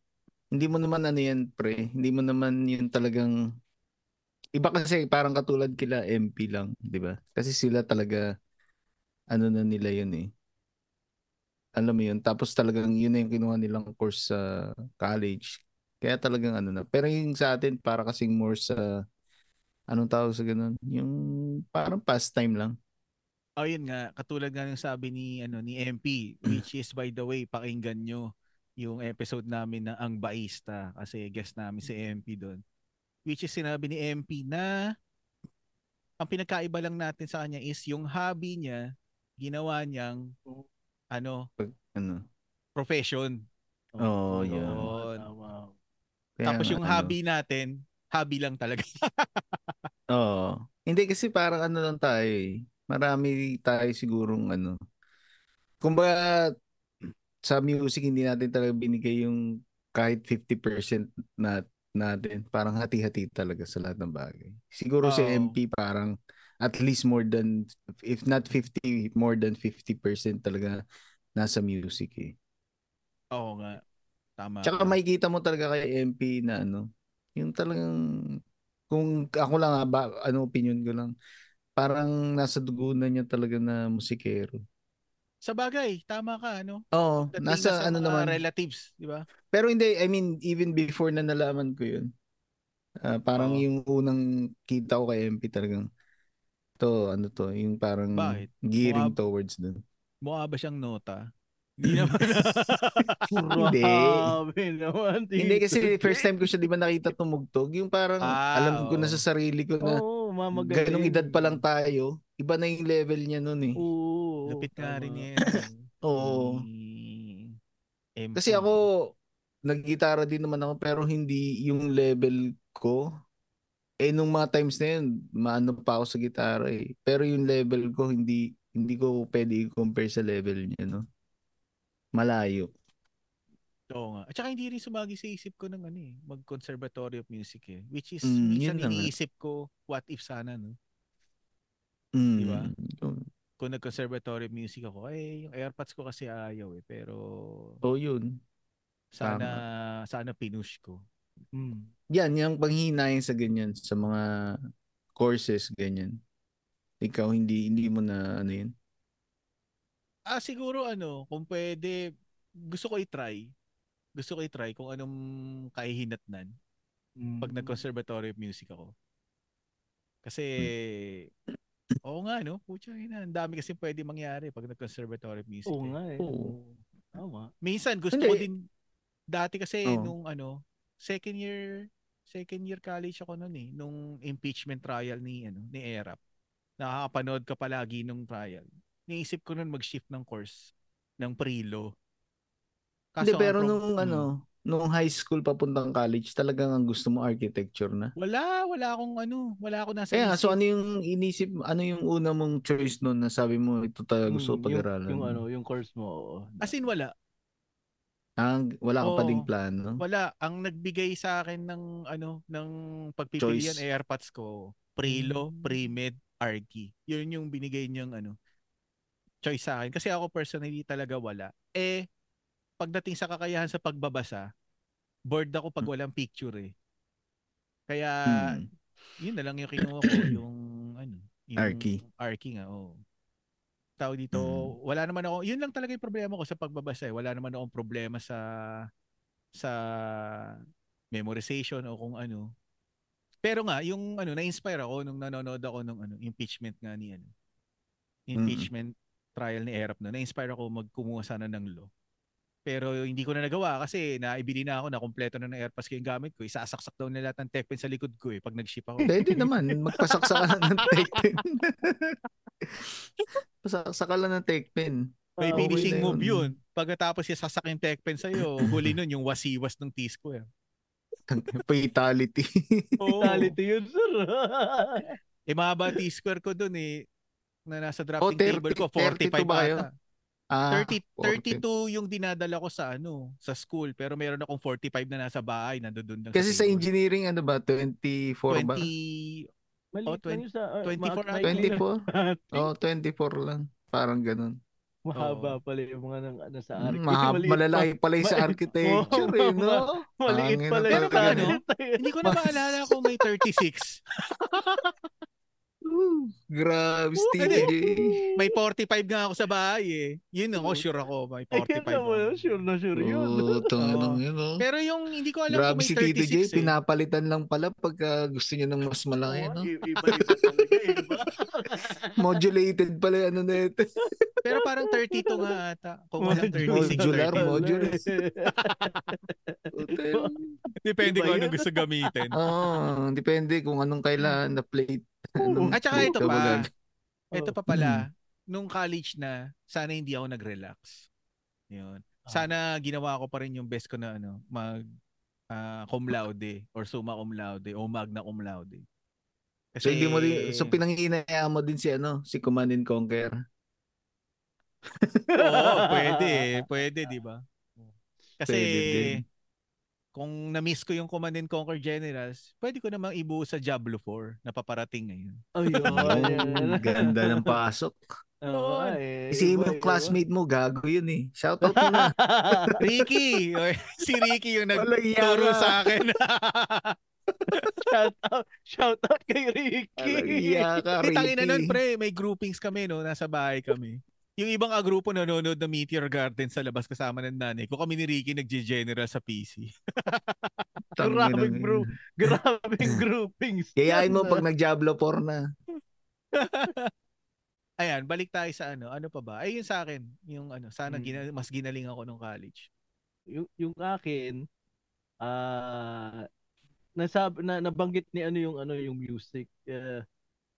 Hindi mo naman ano yan, pre. Hindi mo naman yun talagang... Iba kasi parang katulad kila MP lang, di ba? Kasi sila talaga, ano na nila yun eh. Alam mo yun. Tapos talagang yun na yung kinuha nilang course sa college. Kaya talagang ano na. Pero yung sa atin, para kasing more sa, anong tawag sa ganun? Yung parang pastime lang. Oh, yun nga, katulad nga ng sabi ni ano ni MP, which is by the way, pakinggan nyo yung episode namin na Ang Baista kasi guest namin si MP doon. Which is sinabi ni MP na ang pinagkaiba lang natin sa kanya is yung hobby niya, ginawa niyang ano, Ano? profession. Oo, yun. Tama. Kaya Tapos yung ano, hobby natin, hobby lang talaga. Oo. Hindi kasi parang ano lang tayo eh. Marami tayo sigurong ano. Kumbaga sa music hindi natin talaga binigay yung kahit 50% na natin. Parang hati-hati talaga sa lahat ng bagay. Siguro si Oo. MP parang at least more than if not 50 more than 50% talaga nasa music eh. Oo nga. Tama. Tsaka ka. makikita mo talaga kay MP na ano, yung talagang kung ako lang ah, ba, ano opinion ko lang, parang nasa dugo na niya talaga na musikero. Sa bagay, tama ka, ano? Oo, Dating nasa na sa ano naman. relatives, di ba? Pero hindi, I mean, even before na nalaman ko yun, ah, parang Oo. yung unang kita ko kay MP talagang, to, ano to, yung parang Bakit? gearing Mukha- towards dun. Mukha ba siyang nota? Hindi naman. Hindi. Naman. Hindi kasi first time ko siya di ba nakita tumugtog, yung parang Ah, alam ko na oo. sa sarili ko na mamagaling. ganong edad pa lang tayo, iba na yung level niya nun eh. Oo. Lupit nga rin yan. Oo. Kasi ako, naggitara din naman ako pero hindi yung level ko. Eh, nung mga times na yun, maano pa ako sa gitara eh. Pero yung level ko, hindi hindi ko pwede i-compare sa level niya, no? Malayo. Oo nga. At saka hindi rin sumagi sa isip ko ng ano eh, mag-conservatory of music eh. Which is, Mm, minsan iniisip ko, what if sana, no? Mm. Di ba? Yun. Kung nag-conservatory of music ako, eh, yung AirPods ko kasi ayaw eh. Pero, So, yun. sana, sana pinush ko. Hmm. Yan, yung panghihinayin sa ganyan, sa mga courses, ganyan. Ikaw, hindi hindi mo na ano yun? Ah, siguro ano, kung pwede, gusto ko i-try. Gusto ko i-try kung anong kahihinatnan Hmm. pag nag-conservatory of music ako. Kasi, oo nga, no? Pucha, ina, ang dami kasi pwede mangyari pag nag-conservatory of music. Oo eh. nga eh. Oo. Tama. Minsan, gusto Hindi. ko din, dati kasi Oo. nung ano, second year, second year college ako noon eh, nung impeachment trial ni, ano, ni ERAP. Nakakapanood ka palagi nung trial. Niisip ko noon mag-shift ng course ng pre-law. Hindi, ang pero pro- nung Hmm. ano, nung high school papuntang college, talagang ang gusto mo architecture na. Wala, wala akong ano, wala akong nasa Kaya isip. so ano yung inisip, ano yung una mong choice noon na sabi mo, ito talaga gusto Hmm, yung, pag-aralan? yung ano, yung course mo. oo. As in, wala. Ang, wala ka pa Oo. ding plano? Wala. Ang nagbigay sa akin ng ano, ng pagpipilian Choice. AirPods ko, pre-law, Hmm. pre-med, archi. Yun yung binigay niyang ano, choice sa akin. Kasi ako personally talaga wala. Eh, pagdating sa kakayahan sa pagbabasa, bored ako pag Hmm. walang picture eh. Kaya, Hmm. yun na lang yung kinuha ko, yung ano, yung Archi. Archi nga, oo. Tawag dito, Mm. wala naman ako, yun lang talaga yung problema ko sa pagbabasa eh. Wala naman akong problema sa sa memorization o kung ano. Pero nga, yung ano, na-inspire ako nung nanonood ako nung ano, impeachment nga ni ano. Impeachment trial ni Erap no. Na-inspire ako magkumuha sana ng law. Pero hindi ko na nagawa kasi naibili na ako na kompleto na ng AirPods ko yung gamit ko. Isasaksak daw nila lahat ng tech pen sa likod ko eh pag nag-ship ako. Pwede naman, magpasaksa ka lang ng tech pen. Pasaksa ka lang ng tech pen. May Ah, finishing move yun. yun. Pagkatapos yung sasak yung tech pen sa'yo, huli nun yung wasiwas ng T-Square. Fatality. Oo. Vitality yun, sir. Eh, mahaba T-Square ko dun eh. Na nasa drafting Oh, 30 table ko, 45 32 ba kayo? Ah, 30, 40. 32 yung dinadala ko sa ano, sa school. Pero meron akong 45 na nasa bahay, nandoon lang Kasi sa table. engineering, ano ba, 24 ba? 20, Maliit Oh, lang yun sa... ah, 24 ma- ata. maikli 24? lang. Oo, oh, 24 lang. Parang ganun. Mahaba pala yung mga nang, ano, sa Mm, archi. mahab, Maliit malalaki pa- pala yung sa architecture Oo, eh, no? Maliit pala yung talaga, sa no? archi. hindi ko na maalala kung may 36. Grabe, Stevie. J. May 45 nga ako sa bahay eh. Yun ako, Oo. sure ako. May Ay, 45 yun naman, ako. sure na sure yun. Oo, tanginang Oo. yun, oh. Pero yung hindi ko alam Grabe kung may si Tito 36 J, eh. pinapalitan lang pala pagka gusto niya ng mas malaki, Oo, no? Iba-iba talaga, iba. Modulated pala yung ano na ito. Pero parang 32 nga ata. Kung walang 36 o Modular, 30. modular. Depende Iba kung anong gusto gamitin. Oo, depende kung anong kailangan na plate. Anong At saka ito pa. Ito pa pala, nung college na, sana hindi ako nag-relax. Yun. Sana ginawa ko pa rin yung best ko na ano, mag ah, cum laude or summa cum laude o magna cum laude. So hindi mo din, so pinanginaya mo din si ano, si Command and Conquer. Oo, pwede. Pwede, di ba? Kasi Pwede din. Kung na-miss ko yung Command and Conquer Generals, pwede ko namang ibuo sa Diablo 4 na paparating ngayon. Ayun. Oh, ganda ng pasok. Oo, eh, Isipin mo iba, yung iba. classmate mo, gago yun eh. Shout out mo na. Ricky! Oy, si Ricky yung nagturo sa akin. shout out, shout out kay Ricky. Iya ka, Eh, tangina Ricky. nun, pre. May groupings kami, no? Nasa bahay kami. Yung ibang ah, grupo nanonood ng Meteor Garden sa labas kasama ng nanay ko. Kami ni Ricky nagje-general sa PC. Tangina Grabe, ng- bro. Grabing groupings. Yayain mo pag ah. nag-Diablo 4 na. Ayan, balik tayo sa ano. Ano pa ba? Ay, yun sa akin. Yung ano, sana Hmm. gina- mas ginaling ako nung college. yung, yung akin, ah nasab na nabanggit ni ano yung ano yung music. Eh,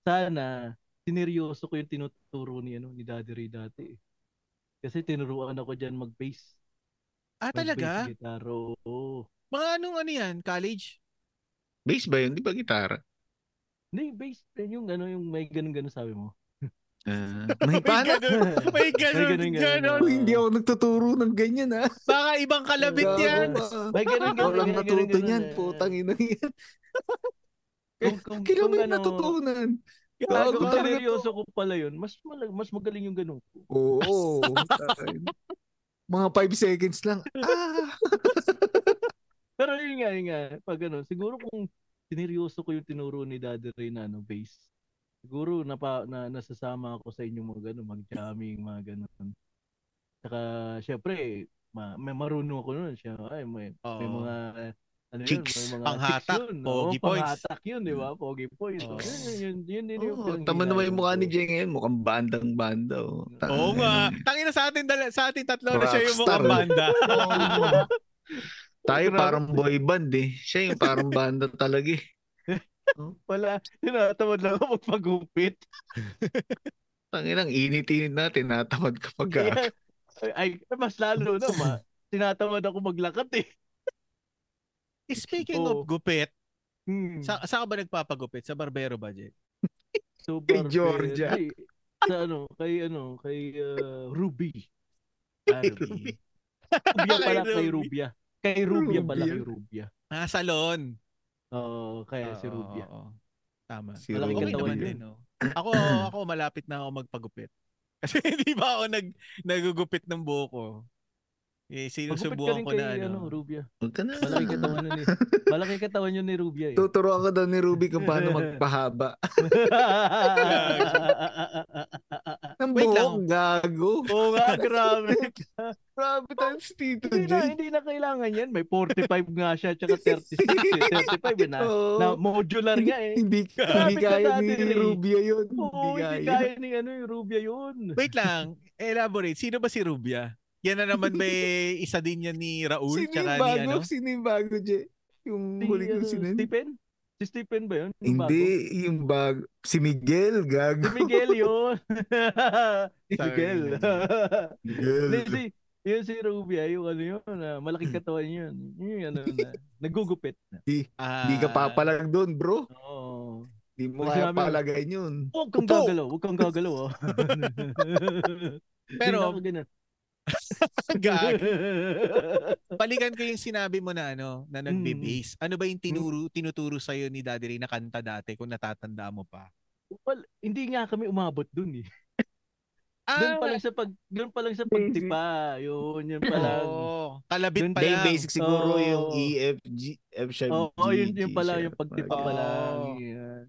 sana sineryoso ko yung tinuturo ni ano ni Daddy Ray dati. eh. Kasi tinuruan ako diyan mag-bass. Ah, Mag-bass talaga? guitar. Oo. Mga anong ano yan? College? Bass ba yun? Di ba gitara? Hindi, based yung ano, yung may ganun-ganun sabi mo. Ah, may May paano? may ganun, ganun, ganun. ganun. Uy, hindi ako nagtuturo ng ganyan ha. Baka ibang kalabit yan. May ganun, ganun, lang ganun, natuto ganun, niyan, ganun. putang ina yan. Kung, kung, Kailan kung mo ano, natutunan? Gago, talaga to. seryoso ko pala yun, mas, malag, mas magaling yung ganun ko. Oo. Mga 5 seconds lang. Ah! Pero yun nga, yun nga, pag ano, siguro kung sineryoso ko yung tinuro ni Daddy Ray na ano, base, siguro napa, na, nasasama ako sa inyong mga gano'n, mag-jamming, mga gano'n. Saka, syempre, ma, may marunong ako nun. Siya, ay, may, may Oo. mga, ano Chicks. yun, Panghatak, chicks yun. pogi points. Panghatak yun, di ba? Pogi points. Oo. Yun, yun, yun, yun, yun, Oh, pinang tama naman yung mukha ni. Jay ngayon. Mukhang bandang banda. Oh. Oo nga. Tangina sa atin dala, sa atin tatlo na siya yung mukhang banda. Tayo parang boy band eh. Siya yung parang banda talaga eh. Wala, tinatamad lang ako magpagupit. Tanginang init-init na, tinatamad ka pag Kaya, ay, mas lalo na, ma, tinatamad ako maglakad eh. Speaking Oo. of gupit, Hmm. sa, saan ka ba nagpapagupit? Sa barbero ba, Jet? So, Kay barber- Georgia. Ay, sa ano, kay ano, kay uh, Ruby. Ah, Ruby. Rubia pala Kay kay Ruby. Rubia. Kay Rubia pala Rubia. kay Rubia. Ah, salon. Oo, kaya si Rubia. oo. Tama. Si Malaki okay katawan naman yun. din, no? Ako, ako malapit na ako magpagupit. Kasi hindi ba ako nag, nagugupit ng buhok ko? Eh, sinusubukan ko kay na ano, ano. Rubia. Huwag ka na. Malaki katawan nun eh. Malaki katawan yun ni Rubia eh. Tuturuan ka daw ni Ruby kung paano magpahaba. Ng Wait lang. buhok, gago. Oo nga, grabe. Grabe si Tito hindi na, hindi na kailangan yan. May 45 nga siya, tsaka 36 eh. 35 eh, na, Oo. na modular nga eh. Hindi, Grabe hindi ka kaya dati, ni Ray. Rubia yun. Oo, Hindi hindi kaya. kaya ni ano, yung Rubia yun. Wait lang, elaborate. Sino ba si Rubia? Yan na naman ba eh, isa din yan ni Raul? Sino tsaka yung bago? ni ano? Sino yung bago, Jay? Yung Si, huli ko ano, sinan. Stephen? Si Stephen ba yun? Yung Hindi, bago? yung bago. Si Miguel, gago. Si Miguel yun. si Miguel. Miguel. Si, yun si Rubia, yung ano yun, ah, malaking katawan yun. Yung ano na, nagugupit. Di, Ah, di ka papalag doon, bro. Oo. Di mo kaya palagay yun. Huwag kang gagalaw, huwag kang gagalaw. ah. Pero, gag. Balikan ko yung sinabi mo na ano, na Hmm. nagbe-base. Ano ba yung tinuro, tinuturo sa'yo ni Daddy Ray na kanta dati kung natatanda mo pa? well, hindi nga kami umabot dun eh. Doon pa lang sa pag doon pa lang sa pagtipa. Yun, yun pa lang. Oo, kalabit pa lang. basic siguro Oo. yung E, F, sharp, Oo, G, yun, yun pala yung pagtipa mga pa lang.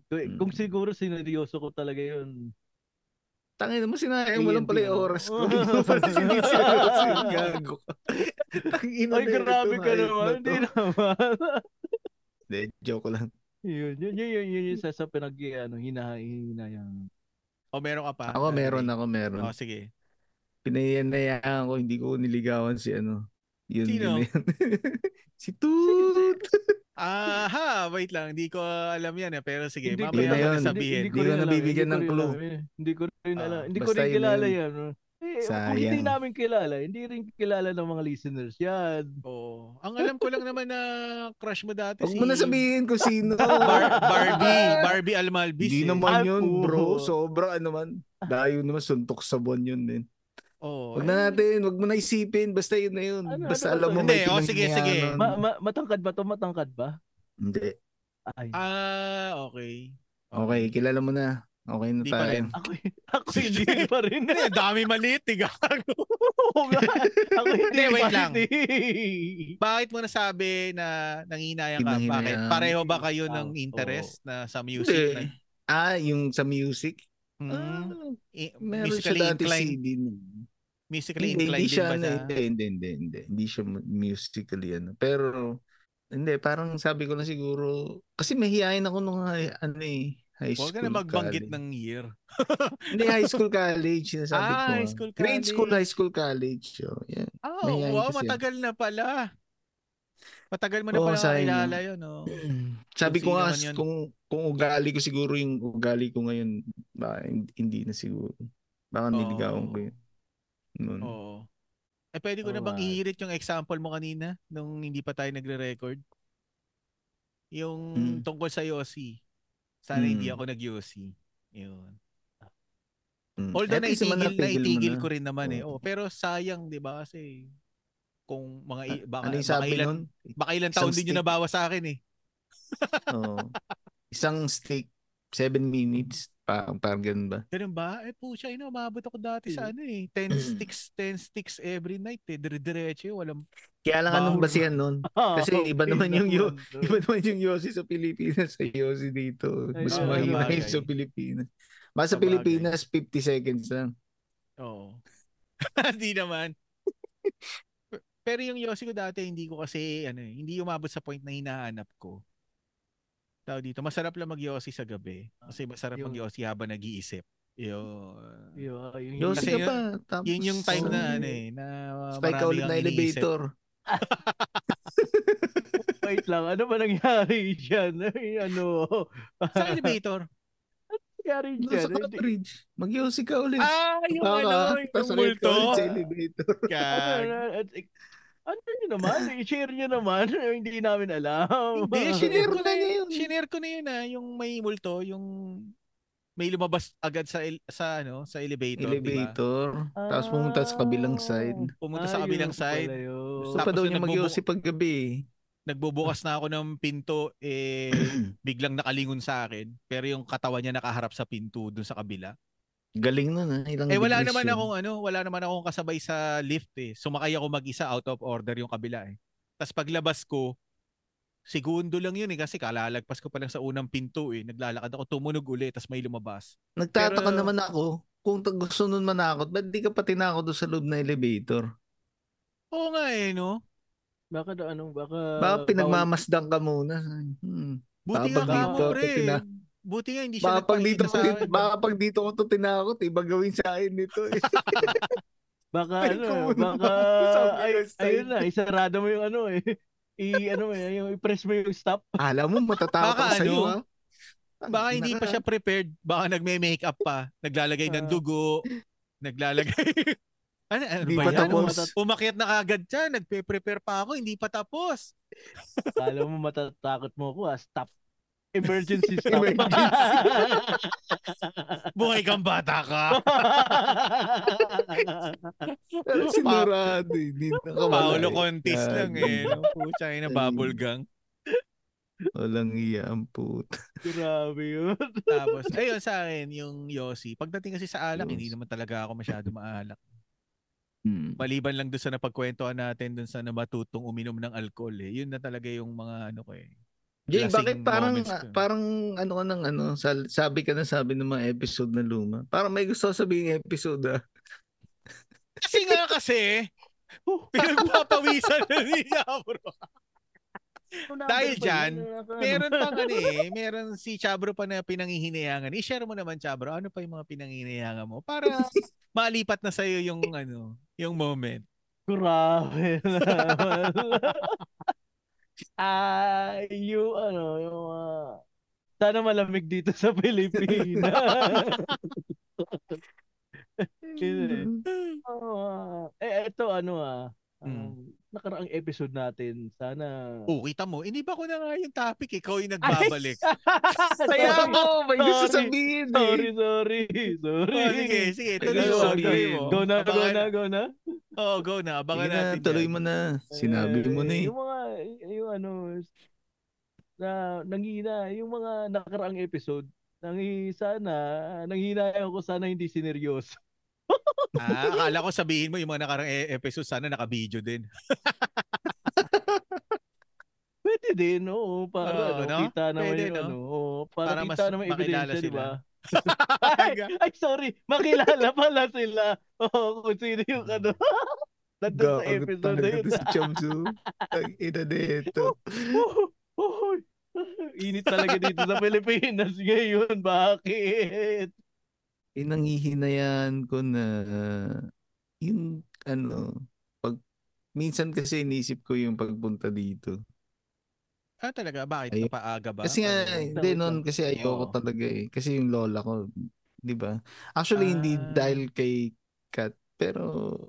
Kung, Mm. kung siguro sineryoso ko talaga yun. Tangin mo, sinayang mo lang pala yung oras ko. Hindi mo pala siniseryoso yung gago. Tangin Ay, grabe ka naman. Hindi naman. Hindi, joke lang. yun, yun, yun, yun, yun, yun, sa, sa pinag, ano, hina, yung... O meron ka pa? Ako meron, ako meron. O sige. Pinayanayaan ko, hindi ko niligawan si ano. Yun, Sino? yun na yun. si Toot. Aha, wait lang. Hindi ko alam yan eh. Pero sige, Hindi ko mamaya Yun na sabihin. Hindi ko rin alam, nabibigyan hindi ng ko clue. alam. Hindi ko rin alam. Ah, Hindi ko rin kilala yun. yan. Eh, kung Sayang. hindi namin kilala, hindi rin kilala ng mga listeners yan. Oo. Ang alam ko lang naman na crush mo dati Huwag si mo na sabihin kung sino. Bar- Barbie. Barbie Almalbis Hindi eh. naman yun, bro. Sobra ano man. Dayo naman, suntok sa buwan yun din. Oo. Huwag na natin, huwag mo na isipin. Basta yun na yun. Ano, Basta ano alam mo Hindi, may oh, sige, sige. Ma- ma- matangkad ba to? Matangkad ba? Hindi. Ay, Ah, okay. Okay, kilala mo na. Okay na Di tayo. rin. ako, ako hindi pa rin. Eh, dami maliit, eh, gago. Oo nga. Ako hindi Hindi, wait lang. eh. Bakit mo nasabi na nanginaya ka? Bakit? Pareho ba kayo Ah, ng interest na sa Hindi. music? Na, Ah, yung sa music? Hmm, Ah, meron siya dati CD. Musically Hindi, inclined hindi din siya, ba ano, siya? hindi, hindi, hindi, hindi. Hindi siya mu- musically, ano. Pero, hindi, parang sabi ko na siguro, kasi mahihayin ako nung ano eh, high school, Huwag ka na magbanggit college. ng year. Hindi, high school, college, sinasabi Ah, ko. high school, Grade school, college. high school, college. Oh, yeah. Oh, Mahihayin wow, matagal na pala. Matagal mo na Oo, pala kakilala yun, oh. Sabi ko sino nga, kung, kung ugali ko siguro yung ugali ko ngayon, baka hindi, na siguro. Baka niligawan Oo. ko yun. Noon. Oo. Eh, pwede ko na bang Alright. ihirit yung example mo kanina nung hindi pa tayo nagre-record? Yung Hmm. tungkol sa Yossi. Sana hindi Mm. ako nag-Yossi. Yun. Mm. Although At naitigil, na. ko rin naman eh. Oh, pero sayang, 'di ba? Kasi kung mga i- baka, ano yung baka sabi ilan, nun? baka ilan Isang taon din yung nabawa sa akin eh. Oo. Isang steak, seven minutes. Parang, parang ganun ba? Ganun ba? Eh po siya, ino, umabot ako dati sa ano eh. 10 sticks, 10 sticks every night eh. Dire-diretso yun, walang Kaya lang anong basihan nun? Kasi Ah, iba okay naman yung yo-. Iba naman yung Yossi sa Pilipinas sa Yossi dito. Mas oo, mahina yung sa Pilipinas. Mas sa. Pilipinas, 50 seconds lang. Oo. Hindi naman. Pero yung Yossi ko dati, hindi ko kasi, ano eh, hindi umabot sa point na hinahanap ko. Tao dito, masarap lang mag-Yossi sa gabi. Kasi masarap Yung- mag-Yossi habang nag-iisip. Yun. Yun, yung, Yossi Kasi ka yun- pa. Tapos, Yun yung time na, ano eh, na Spike ka ulit na elevator. Wait lang, ano ba nangyari dyan? Ay, ano? Sa elevator. nangyari dyan? sa bridge. Mag-Yossi ka ulit. ah, yung Baka, ano, yung multo. sa elevator. Ano, Gag. Ano, nyo naman? I-share nyo naman. Hindi namin alam. Hindi, Shinare shinare ko na yun. Shinare ko na yun ah, yung may multo, yung may lumabas agad sa sa ano, sa elevator? Elevator. Tapos pumunta sa kabilang side. Pumunta sa Ah, kabilang po side. Gusto Tapos pa daw yung niya nagbubu- mag-Yossi pag gabi. Nagbubukas na ako ng pinto eh biglang nakalingon sa akin, pero yung katawan niya nakaharap sa pinto dun sa kabila. Galing nun ah. Ilang Eh wala naman yun. akong ano, wala naman akong kasabay sa lift eh. Sumakay ako mag-isa out of order yung kabila eh. Tapos paglabas ko, segundo lang yun eh kasi kalalagpas ko pa lang sa unang pinto eh. Naglalakad ako, tumunog ulit, tapos may lumabas. Nagtataka Pero- naman ako, kung gusto nun manakot, ba't di ka pa tinakot doon sa loob na elevator? Oo nga eh, no? Baka da, ano, baka... Baka pinagmamasdan ka muna. Hmm. Buti nga kamo, dito, pre. tina- Buti nga hindi siya Baka pag dito, sa akin. baka pag dito ko to tinakot, iba gawin sa akin nito. Eh. Baka Ay, ano, baka... Ay, ayun na, isarado mo yung ano eh. I, ano eh, yung i-press mo yung stop. Alam mo, matatakot Baka ako sa'yo, ano, ha? Baka hindi pa siya prepared. Baka nagme-makeup pa. Naglalagay ng Ah. dugo. Naglalagay. ano, ano Hindi ba pa yan? tapos. Umakyat na kagad siya. Nagpe-prepare pa ako. Hindi pa tapos. Kala mo matatakot mo ako ah, stop. Emergency stop. Emergency. Buhay kang bata ka. Sinurado eh. Hindi nakawala Paolo. Contis lang eh. No? Pucha na bubble gang. Walang iya ang puta. Grabe yun. Tapos, ayun sa akin, yung Yossi. Pagdating kasi sa alak, Yos. hindi naman talaga ako masyado maalak. Hmm. Maliban lang doon sa napagkwentuhan natin doon sa namatutong uminom ng alcohol eh. Yun na talaga yung mga ano ko eh. Jay, bakit parang ko. parang ano ka ng ano, sabi ka na sabi ng mga episode na luma. Parang may gusto sabihin episode ah. Kasi nga kasi, pinagpapawisan na niya bro. Dahil dyan, Meron pang ano eh, meron si Chabro pa na pinangihinayangan. I-share mo naman Chabro, ano pa yung mga pinangihinayangan mo para malipat na sa'yo yung ano, yung moment. Grabe naman. Ah, yung ano, yung ah, sana malamig dito sa Pilipinas. Yun eh. Ah, eh, ito ano ah, um, nakaraang episode natin, sana... Oh, kita mo, iniba ko na nga yung topic, ikaw yung nagbabalik. Kaya sorry, mo, may gusto Sorry. sabihin sorry, eh. sorry, sorry. Oh, sige, sige, tuloy mo, sorry. tuloy mo. Go na, go Abangan- na, go na. Oo, go na, abangan Sige na, natin. tuloy yan. mo na. Sinabi mo na eh. Yung mga, yung ano, na nanghina, yung mga nakaraang episode, nangi sana, nanghina ako sana hindi sineryoso. Ah, akala ko sabihin mo yung mga nakarang e- episode sana naka-video din. Pwede din, oo, para ano, no? kita naman Pwede, yung no? ano, oo, para, Para mas kita naman makilala ebidensya, di sila. ba? ay, ay, sorry, makilala pala sila. Oo, kung sino yung ano. Nandun sa episode na yun. to si Chamsu. Ang ina nito. Oh, Init talaga dito sa Pilipinas ngayon. Bakit? Inangihinayan ko na yung ano, pag minsan kasi inisip ko yung pagpunta dito. Ah, talaga? Bakit? Ayun. Napaaga ba? Kasi nga, Ano? hindi noon kasi ayoko Oo. talaga eh. Kasi yung lola ko, di ba? Actually, hindi Ah. dahil kay Kat, pero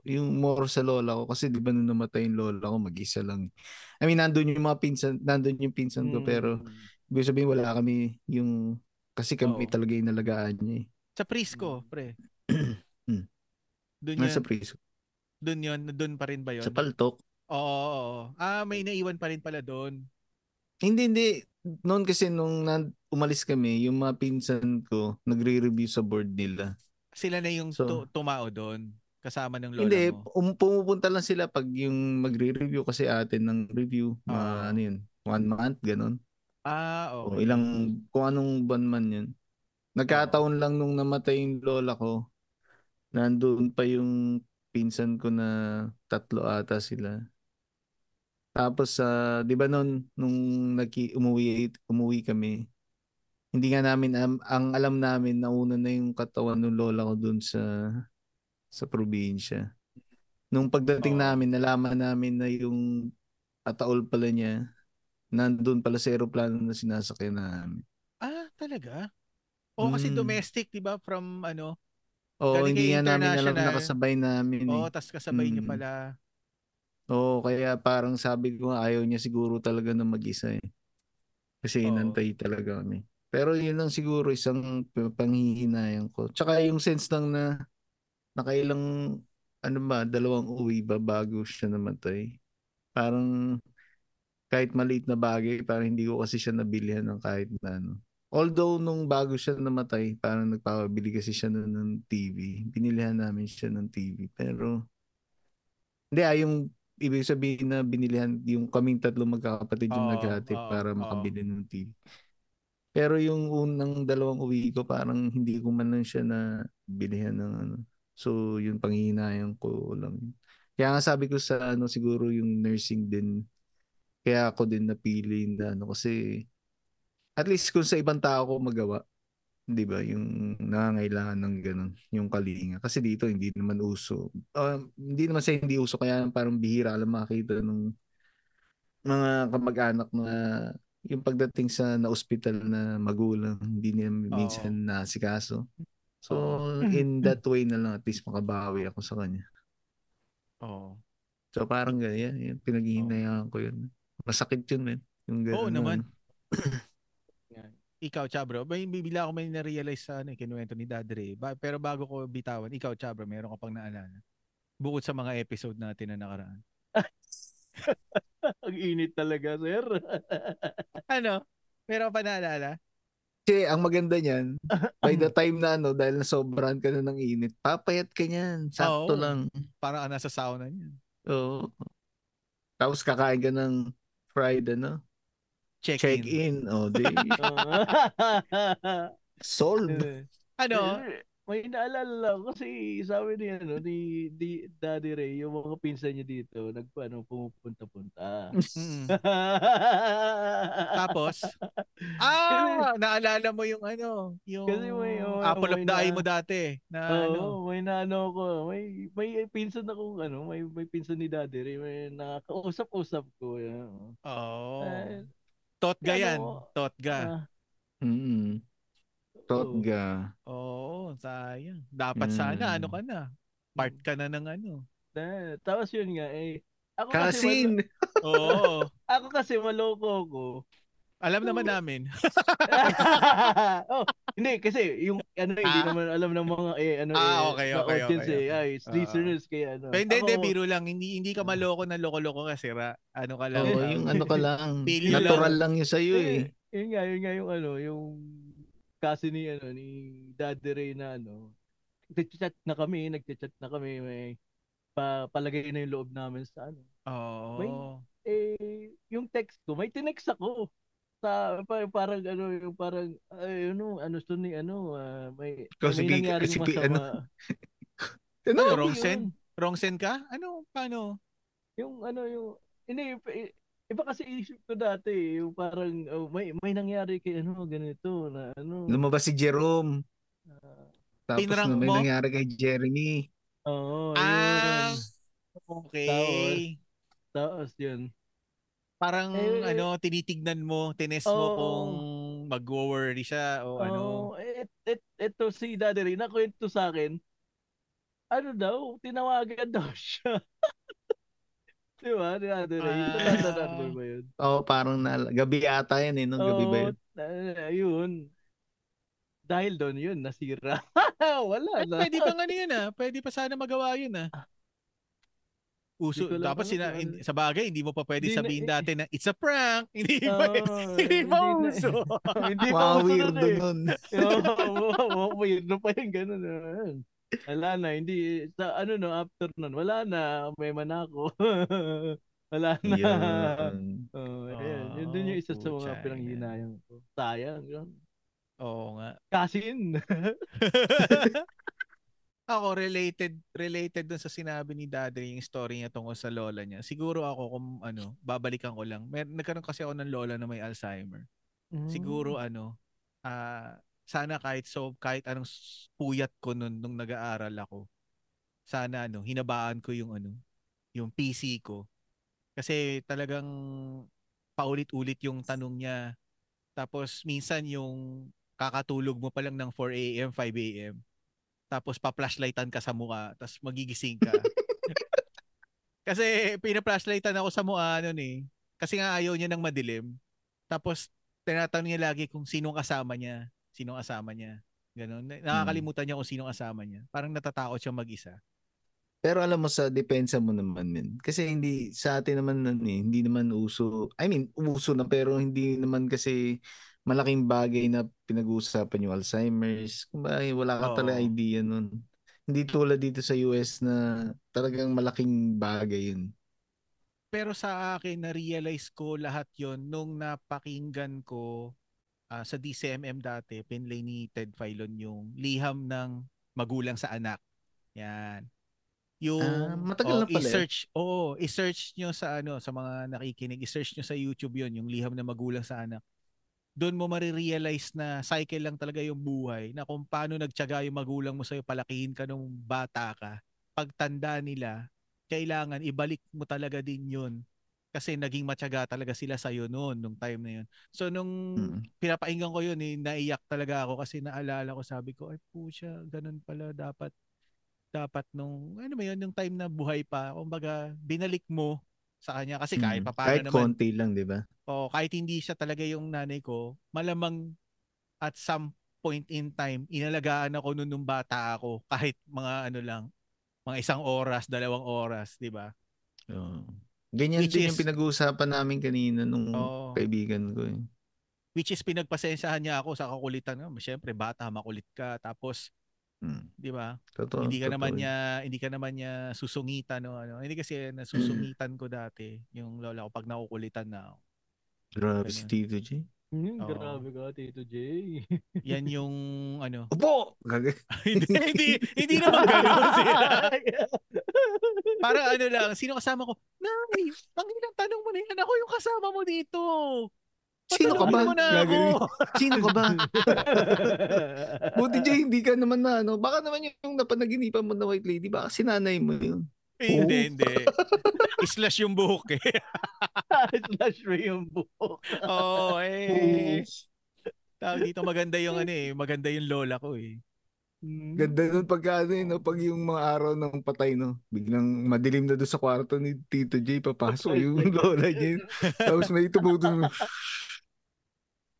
yung more sa lola ko kasi di ba nung namatay yung lola ko, mag-isa lang. I mean, nandun yung mga pinsan, nandun yung pinsan ko, pero Hmm. ibig sabihin wala kami yung Kasi kami Oo. talaga yung nalagaan niya eh. Sa Prisco, pre. Hmm. Doon yun, preso. doon yun, doon pa rin ba yun? Sa paltok. Oo, oo, oo. Ah, may naiwan pa rin pala doon. Hindi, hindi. Noon kasi nung umalis kami, yung mga pinsan ko, nagre-review sa board nila. Sila na yung So- tu- tumao doon. Kasama ng lola Hindi, mo. um, pumupunta lang sila pag yung magre-review kasi atin ng review. Mga Oo. ano yun, one month, ganun. Ah, O okay. ilang, kung anong buwan man yun. Nagkataon lang nung namatay yung lola ko, nandun pa yung pinsan ko na tatlo ata sila. Tapos, sa 'di ba noon nung nagki, umuwi, umuwi kami, hindi nga namin, am- ang alam namin, nauna na yung katawan ng lola ko dun sa, sa probinsya. Nung pagdating Oo. namin, nalaman namin na yung ataol pala niya, nandun pala sa aeroplano na sinasakyan namin. Ah, talaga? O kasi Mm. domestic, 'di ba? From ano? Oo, hindi nga namin alam na kasabay namin eh. Oo, tas kasabay niya Mm. pala. Oo, kaya parang sabi ko ayaw niya siguro talaga na mag-isa eh. Kasi Oo. inantay talaga kami. Pero yun lang siguro isang p- panghihinayang ko. Tsaka yung sense lang na nakailang, ano ba, dalawang uwi ba bago siya namatay. Parang kahit maliit na bagay, parang hindi ko kasi siya nabilihan ng kahit na ano. Although nung bago siya namatay, parang nagpapabili kasi siya nun ng TV. Binilihan namin siya ng TV. Pero, hindi ah, yung ibig sabihin na binilihan, yung kaming tatlo magkakapatid yung Oo, naghatid oo, para oo. makabili ng TV. Pero yung unang dalawang uwi ko, parang hindi ko man lang siya na bilihan ng ano. So, yun panghihinayang ko lang. yun. Kaya nga sabi ko sa ano, siguro yung nursing din, kaya ako din napili na ano, kasi at least kung sa ibang tao ko magawa, 'di ba? Yung nangangailangan ng ganun, yung kalinga. Kasi dito hindi naman uso. Um, hindi naman sa hindi uso kaya parang bihira lang makita ng mga kamag-anak na yung pagdating sa na-hospital na magulang, hindi niya minsan nasikaso. So, in that way na lang at least makabawi ako sa kanya. Oo. So, parang ganyan. Yan, pinaghihinayaan ko yun. Masakit yun, man. Yung ganun, Oo naman. Ikaw, Chabro, may bibila ako may na-realize sa ano, eh, kinuwento ni Dadre. Ba- pero bago ko bitawan, ikaw, Chabro, meron ka pang naalala. Bukod sa mga episode natin na nakaraan. Ang init talaga, sir. Ano? Meron pa naalala? Kasi ang maganda niyan, by the time na ano, dahil nasobrahan ka na ng init, papayat ka niyan. Sakto Oo. lang. Parang nasa sauna niyan. Oo. Tapos kakain ka ng fried, ano? Check, Check in. in. O, di. Solve. Ano? Eh, May naalala lang kasi sabi ni ano ni, di Daddy Ray yung mga pinsan niya dito nagpaano pumupunta-punta. Mm. Tapos, ah, naalala mo yung ano, yung Kasi may- oh, apple of the eye mo dati. Na Oo, ano, may naano ko. May may pinsan akong ano, may may pinsan ni Daddy Ray, may nakakausap-usap ko. Yan. oh, Eh, totga ano, yan. Totga. ah, Mm. Totga. Oo, sayang. Dapat Mm. sana, ano ka na, part ka na ng ano. na- tapos yun nga eh ako kasi Kasin. malo- Oo, ako kasi maloko ko. Alam naman namin. oh, hindi kasi yung ano hindi Ah? naman alam ng mga eh ano Ah, eh, okay, sa okay, audience okay, eh okay. ay listeners kaya ano. Pero hindi, hindi, biro lang. Hindi, hindi ka maloko na loko-loko kasi ra. Ano ka lang. Oo, ah, yung ano ka lang. Natural lang yun sa'yo eh. Eh, yun nga, yun nga yung ano, yung kasi ni ano ni Daddy Ray na ano. Nagchat na kami, nagchat na kami, may pa, palagay na yung loob namin sa ano. Oo. May- Eh, yung text ko, may tinext ako. Sa pa, parang ano, yung parang ay, ano, ano to ni ano, ah, may Ikaw may si Pi- nangyaring si Pi- masama. Ano? Ano, wrong yun. send? Wrong send ka? Ano? Paano? Yung ano yung hindi i- iba kasi isip ko dati eh, yung parang oh, may may nangyari kay ano ganito na ano. Lumabas si Jerome. ah, Tapos na may mo? nangyari kay Jeremy. Oo, Ah, yun. okay. Tapos yun. Parang Eh, ano, tinitignan mo, tinest mo Oo. kung mag-worry siya o ano. Oh, et, et, eto si Daddy Ray, nakwento sa akin, ano daw, tinawagan daw siya. Di ba, ni Daddy Ray? Ah. Natatandaan mo ba yun? Oo, parang na, gabi ata yan eh. Nung gabi ba yun? Na- ayun. dahil doon yun, nasira. Wala At na. pwede pang ano yun ah. Pwede pa sana magawa yun ah. Uso, dapat ano, sina, in- sa bagay, hindi mo pa pwede Hindi na- sabihin eh. dati na it's a prank. Hindi pa, Ah, hindi pa na- uso. hindi pa uso weirdo nun eh. nun. Oo, weirdo pa yung ganun. ah. Wala na, hindi, sa ano no, after nun, wala na, may manako. wala na. Yun. Oh, ayan. Yun din yung isa sa mga putya, pinanghinayang ko. Sayang. Yun. Oo nga. Kasin. Ako related related dun sa sinabi ni Daddy yung story niya tungkol sa lola niya. Siguro ako kung ano, babalikan ko lang. Mer nagkaroon kasi ako ng lola na may Alzheimer. Mm. Siguro ano, ah sana kahit so kahit anong puyat ko nun nung nag-aaral ako. Sana ano, hinabaan ko yung ano, yung PC ko. Kasi talagang paulit-ulit yung tanong niya. Tapos minsan yung kakatulog mo pa lang ng 4 a.m., 5 a.m. Tapos pa-flashlightan ka sa mukha, tapos magigising ka. Kasi pina-flashlightan ako sa mukha noon eh. Kasi nga ayaw niya ng madilim. Tapos tinatanong niya lagi kung sinong kasama niya, sinong kasama niya. Ganun. Na- Nakakalimutan niya kung sinong kasama niya. Parang natatakot siya mag-isa. Pero alam mo sa depensa mo naman men. Kasi hindi sa atin naman eh, hindi naman uso. I mean, uso na pero hindi naman kasi malaking bagay na pinag-uusapan yung Alzheimer's. Kumbaga, wala ka Oo. talaga idea nun. Hindi tulad dito sa US na talagang malaking bagay yun. Pero sa akin, na-realize ko lahat yon nung napakinggan ko ah, sa DCMM dati, pinlay ni Ted Filon yung liham ng magulang sa anak. Yan. Yung Ah, matagal oh, na pala eh. i-search, oo, i-search nyo sa ano, sa mga nakikinig, i-search nyo sa YouTube yon yung liham ng magulang sa anak. Doon mo marirealize na cycle lang talaga yung buhay, na kung paano nagtiyaga yung magulang mo sa'yo, palakihin ka nung bata ka. Pagtanda nila, kailangan ibalik mo talaga din yun kasi naging matyaga talaga sila sa iyo noon nung time na yun. So nung Mm. pinapakinggan ko yun, eh, naiyak talaga ako kasi naalala ko sabi ko, ay pucha, ganun pala dapat dapat nung ano ba yun, yung time na buhay pa, kumbaga binalik mo sa kanya kasi kahit Mm. paano Kahit naman konti lang, di ba? o kahit hindi siya talaga yung nanay ko, malamang at some point in time inalagaan ako noon nung bata ako kahit mga ano lang mga isang oras, dalawang oras, di ba? Oo. Ganyan Which din is- yung pinag-uusapan namin kanina nung Oo. kaibigan ko eh. which is pinagpasensyahan niya ako sa kakulitan no syempre bata makulit ka tapos Mm. di ba Totoo. hindi ka totoo naman niya hindi ka naman niya susungitan no ano hindi kasi nasusungitan ko dati yung lola ko pag nakukulitan na ako. Grabe si. Tito. Hmm, Oo. grabe ka, Tito J. yan yung ano Opo! Gag- hindi hindi hindi naman ganoon para ano lang sino kasama ko nay ang ilang tanong mo na yan ako yung kasama mo dito Sino ka ba? Sino ka ba? Buti Jay, hindi ka naman na ano. Baka naman yung, napanaginipan mo na white lady, baka sinanay mo yun. Eh, hindi hindi slash yung buhok eh Slash mo yung buhok. Oo, eh. Tawag dito maganda yung ano eh, maganda yung lola ko eh. Ganda nun pagka ano yun, no? pag yung mga araw ng patay, no? Biglang madilim na doon sa kwarto ni Tito J, papasok yung lola niya. Tapos may tumutong,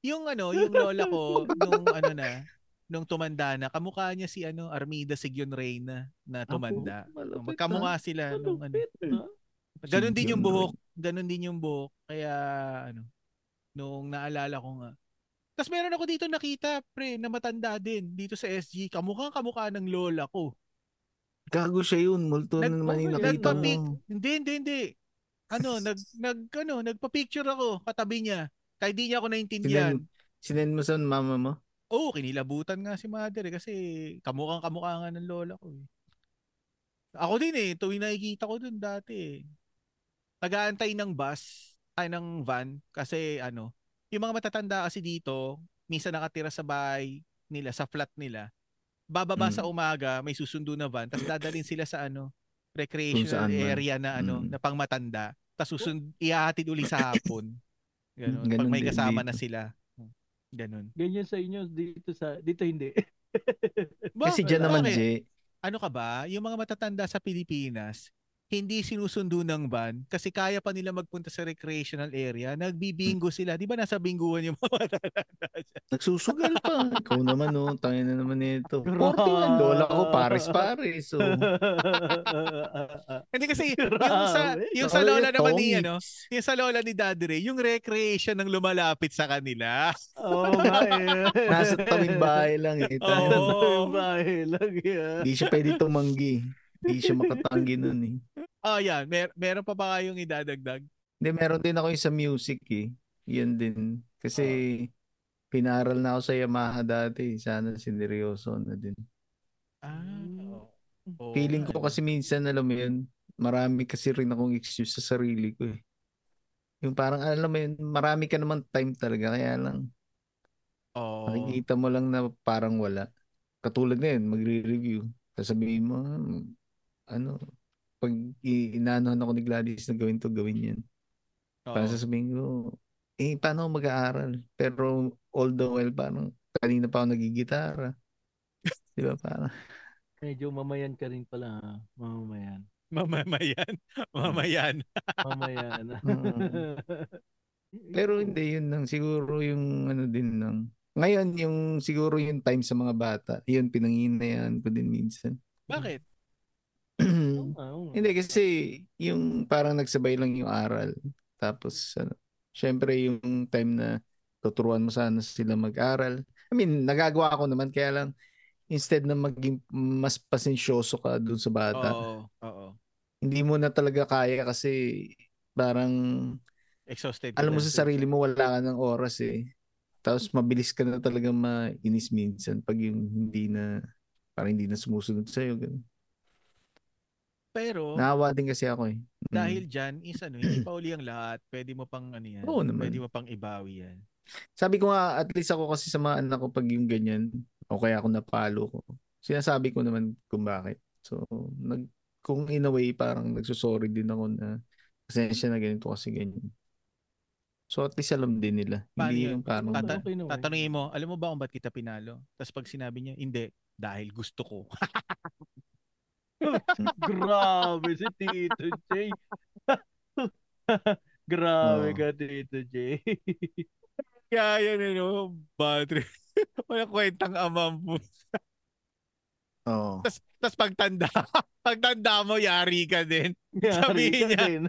Yung ano, yung lola ko nung ano na, nung tumanda na, kamukha niya si ano Armida Sigyon Reyna na tumanda. malapit Magkamukha sila nung ano. Ganon din yung buhok, ganon din yung buhok. Kaya ano, nung naalala ko nga. Tapos meron ako dito nakita, pre, na matanda din dito sa SG. Kamukha kamukha ng lola ko. Gago siya yun. Multo na Nag- naman yung nakita mo. Hindi, hindi, hindi. Ano, nag, nag, ano, nagpa-picture ako katabi niya. Kahit di niya ako naintindihan. Sinend, sinend mo sa mama mo? Oo, kinilabutan nga si mother eh, kasi kamukhang kamukha nga ng lola ko eh. Ako din eh, tuwing nakikita ko dun dati eh. Nag-aantay ng bus, ay ng van, kasi ano, yung mga matatanda kasi dito, minsan nakatira sa bahay nila, sa flat nila, bababa Mm. sa umaga, may susundo na van, tapos dadalhin sila sa ano, recreational area na ano, Mm. na pangmatanda, tapos susund, ihahatid uli sa hapon. Ganun, pag Ganun may din kasama dito. na sila. Ganun. Ganyan sa inyo dito sa dito hindi. Kasi Bakit? dyan naman? Jay, ano ka ba, yung mga matatanda sa Pilipinas, hindi sinusundo ng van kasi kaya pa nila magpunta sa recreational area. Nagbibingo sila. Di ba nasa binguan yung mga matatanda? Nagsusugal pa. Ikaw naman, no. Tangin na naman ito. Grabe. 41, lola ko, pares-pares. So, Hindi kasi yung sa, yung sa lola naman ni, ano, yung sa lola ni Daddy Ray, yung recreation ng lumalapit sa kanila. Oo nga eh. Nasa tabing bahay lang eh. Oo. Yung bahay lang yan. Hindi siya pwede tumanggi. Hindi siya makatanggi nun eh. Oh, yan. Mer- meron pa ba kayong idadagdag? Hindi, meron din ako yung sa music eh. Yan din. Kasi pinaral na ako sa Yamaha dati. Sana sineryoso na din. Ah. oo. Feeling ko kasi minsan, alam mo yun, marami kasi rin akong excuse sa sarili ko eh. Yung parang, alam mo yun, marami ka naman time talaga. Kaya lang, Oo. makikita mo lang na parang wala. Katulad na yun, magre-review. Sasabihin mo, "Hmm, ano, pag inaanohan ako ni Gladys na gawin to, gawin yan. Oo. Parang sasabihin ko, eh, paano ako mag-aaral? Pero all the while, parang kanina pa ako nagigitara. Di ba? Parang, Medyo mamayan ka rin pala. ha? Mamamayan. Mamamayan. Mamayan. Mamayan. pero hindi, yun lang. Siguro yung ano din lang. Ngayon, yung siguro yung time sa mga bata, yun, pinanginayan ko din minsan. Bakit? Oo nga, oo nga. Hindi kasi yung parang nagsabay lang yung aral. Tapos ano, syempre yung time na tuturuan mo sana sila mag-aral. I mean, nagagawa ko naman kaya lang instead na maging mas pasensyoso ka dun sa bata, Oo. Oo. hindi mo na talaga kaya kasi parang Exhausted. alam mo sa sarili mo wala ka ng oras eh. Tapos mabilis ka na talaga mainis minsan pag yung hindi na parang hindi na sumusunod sa'yo. Ganun. Pero, Naawa din kasi ako eh. Mm. dahil dyan, is ano, hindi pa uli ang lahat. Pwede mo pang ano yan. Oo naman. Pwede mo pang ibawi yan. Sabi ko nga, at least ako kasi sa mga anak ko pag yung ganyan, o kaya ako napalo ko, sinasabi ko naman kung bakit. So, nag, kung in a way, parang nagsusorry din ako na pasensya na ganito kasi ganyan. So, at least alam din nila. Paano Hindi yun? yung parang, Tata- Okay naman. Tatanungin mo, alam mo ba kung ba't kita pinalo? Tapos pag sinabi niya, hindi, dahil gusto ko. Grabe si Tito J. Grabe ka, Tito J. Kaya yan, ano, bad trip. Walang kwentang amam po. Oo. Tapos, tapos pagtanda, pagtanda mo, yari ka din. Yari Sabihin ka niya. din?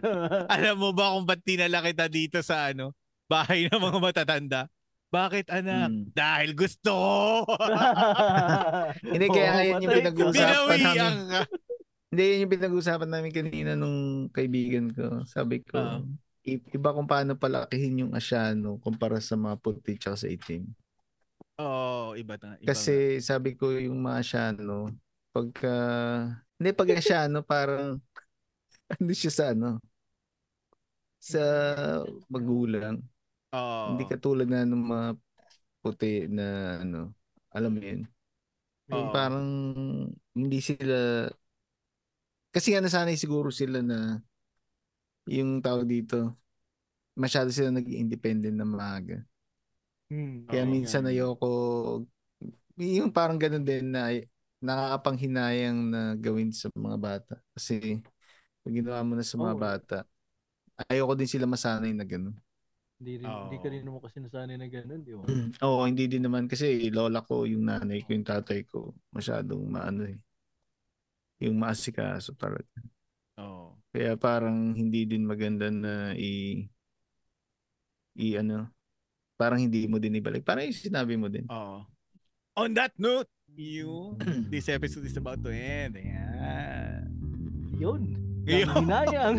Alam mo ba kung ba't tinala kita dito sa ano, bahay ng mga matatanda? Bakit anak? Mm. Dahil gusto ko. Hindi, kaya Oo, yan yung pinag-uusapan namin. Hindi, yun yung pinag-uusapan namin kanina nung kaibigan ko. Sabi ko, i- iba kung paano palakihin yung asyano kumpara sa mga puti tsaka sa itim. Oo, iba na. Iba Kasi sabi ko yung mga asyano, pagka, hindi pag asyano parang, ano siya sa ano, sa magulang. Oo. Hindi katulad na ng mga puti na ano, alam mo yun. Yung Oo. parang hindi sila, kasi nga nasanay siguro sila na yung tawag dito, masyado sila naging independent na maaga. Hmm, Kaya Oo. minsan ayoko, yung parang ganun din na nakakapanghinayang na gawin sa mga bata. Kasi pag ginawa mo na sa mga Oo. bata, ayoko din sila masanay na ganun. Hindi, rin, Oo. hindi ka rin naman kasi nasanay na gano'n, di ba? Oo, hindi din naman kasi lola ko, yung nanay ko, yung tatay ko, masyadong maano eh. Yung maasikaso talaga. Oo. Kaya parang hindi din maganda na i i ano, parang hindi mo din ibalik. Parang yung sinabi mo din. Oo. On that note, you, this episode is about to end. Ayan. Yun. Ngayon, Nanginayang.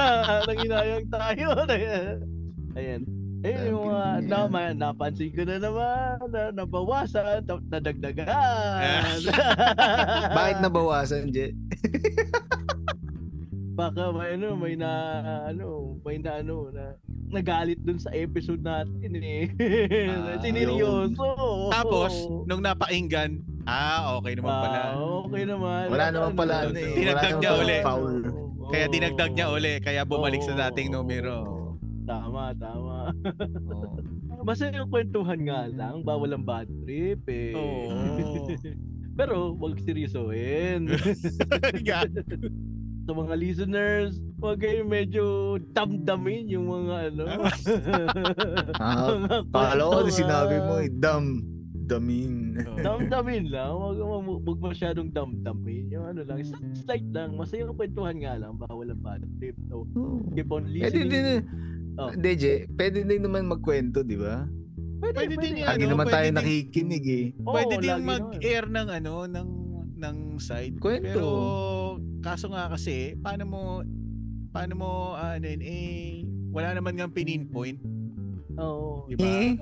Nanginayang tayo. Ayan. Eh, yung mga na, ma- napansin ko na naman na nabawasan, na, nadagdagan. Bakit nabawasan, Je? Baka may ano, may na ano, may na ano na nagalit dun sa episode natin eh. Ah, Sineryoso. tapos, nung napakinggan, ah, okay naman pala. Ah, okay naman. Wala naman pala ano eh. Naman niya uli. Foul. Kaya dinagdag niya uli, kaya bumalik sa dating numero. Tama, tama. Oo. Basta yung kwentuhan nga lang, bawal ang bad trip eh. Oo. Pero, wag seryosohin. sa mga listeners, huwag kayong medyo damdamin yung mga ano. Ah, mga Kala ko sinabi ah. mo eh, dam, damin. Damdamin lang, wag mo wag masyadong damdamin. Yung ano lang, slight, lang, masayang kwentuhan nga lang, bawal ang bad trip. So, keep on Pwede din, listening. Oh. Je, pwede din naman magkwento, di ba? Pwede din yan. Lagi ano, naman pwede tayo din- nakikinig eh. Oo, Pwede din mag-air ng ano, ng ng side. Kwento. Pero kaso nga kasi, paano mo paano mo ah, ano yun, eh wala naman nga pinpoint, Oo. di ba? Eh?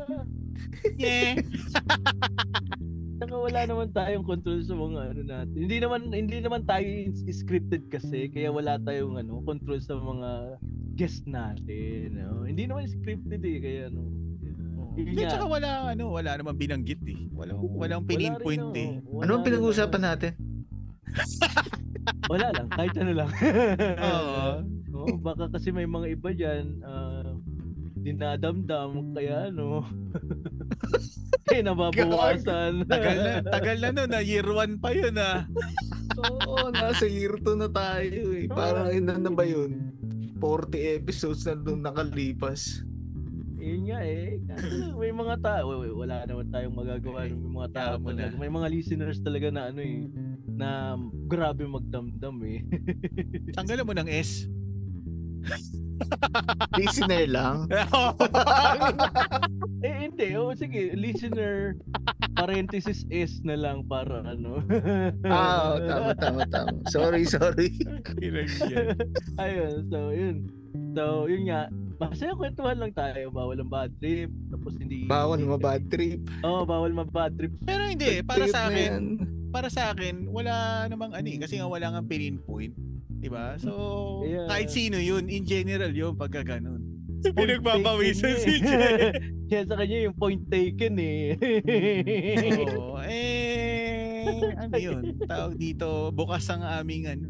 Yeah. Saka wala naman tayong control sa mga ano natin. Hindi naman hindi naman tayo scripted kasi kaya wala tayong ano control sa mga guest natin. No? Hindi naman scripted eh kaya ano. Yun Hindi, nga. tsaka wala ano, wala naman binanggit eh. Walang walang Wala pinpoint rin, eh. oh. Wala Ano ang pinag-uusapan oh. natin? Wala lang, kahit ano lang. Oo. Oo, baka kasi may mga iba diyan uh, dinadamdam kaya ano. kaya nababawasan. Tagal na, tagal na no, na year one pa yun ah. Oo, nasa year 2 na tayo eh. Parang ilan na ba yun? 40 episodes na nung nakalipas. Yun nga eh. May mga tao, wala naman tayong magagawa. May mga tao talaga. May mga listeners talaga na ano eh, na grabe magdamdam eh. Tanggalan mo ng S. Listener lang. eh hindi, oh sige, listener parenthesis S na lang para ano. Ah, oh, tama, tama, tama. Sorry, sorry. Ayun, so yun. So yun nga, masaya kwentuhan lang tayo, bawal ang bad trip, tapos hindi Bawal hindi- mo bad trip. Oo, bawal ma bad trip. Pero hindi, para Trip sa akin, para sa akin, wala namang ani kasi nga wala nga pinpoint. Diba? So, Yeah. kahit sino yun, in general yun, pagka ganun. Pinagpapawisan si eh. Jay. Kaya sa kanya yung point taken eh. Oo, eh, ano yun? Tawag dito, bukas ang aming ano,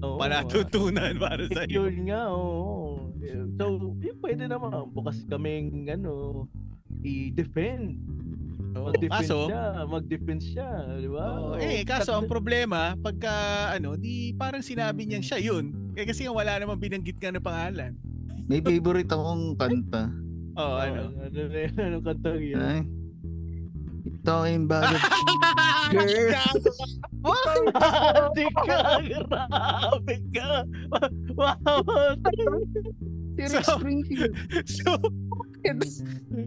Oo, panatutunan para sa iyo. Yun nga, oo. So, yun pwede naman. Bukas kaming, ano, i-defend. Oo, Mag-defend kaso, siya. Mag-defend siya. Di ba? oo, eh, kaso ang problema, pagka, ano, di parang sinabi niyang siya yun. Eh, kasi nga wala namang binanggit ka na pangalan. May favorite akong kanta. Oo, ano. Ano na yun? Anong kantang yun? Ay. Talking about it. Girl. Ka! Grabe ka! Wow! You're So- extreme. so,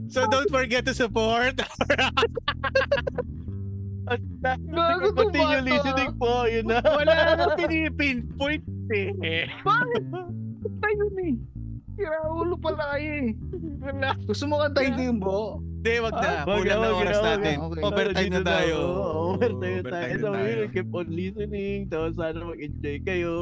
so don't forget to support. Gago to Continue bata. listening po. Yun na. wala namang pinipinpoint eh. Tayo ni. Kira ulo pala kayo eh. Wala. Gusto mo kantahin ko yung buo? Hindi, wag na. Ah, wag Kulang na, na wag oras na, wag natin. na. Okay. Overtime na tayo. Overtime na tayo. Overtime So, na keep on listening. Tapos sana mag-enjoy kayo.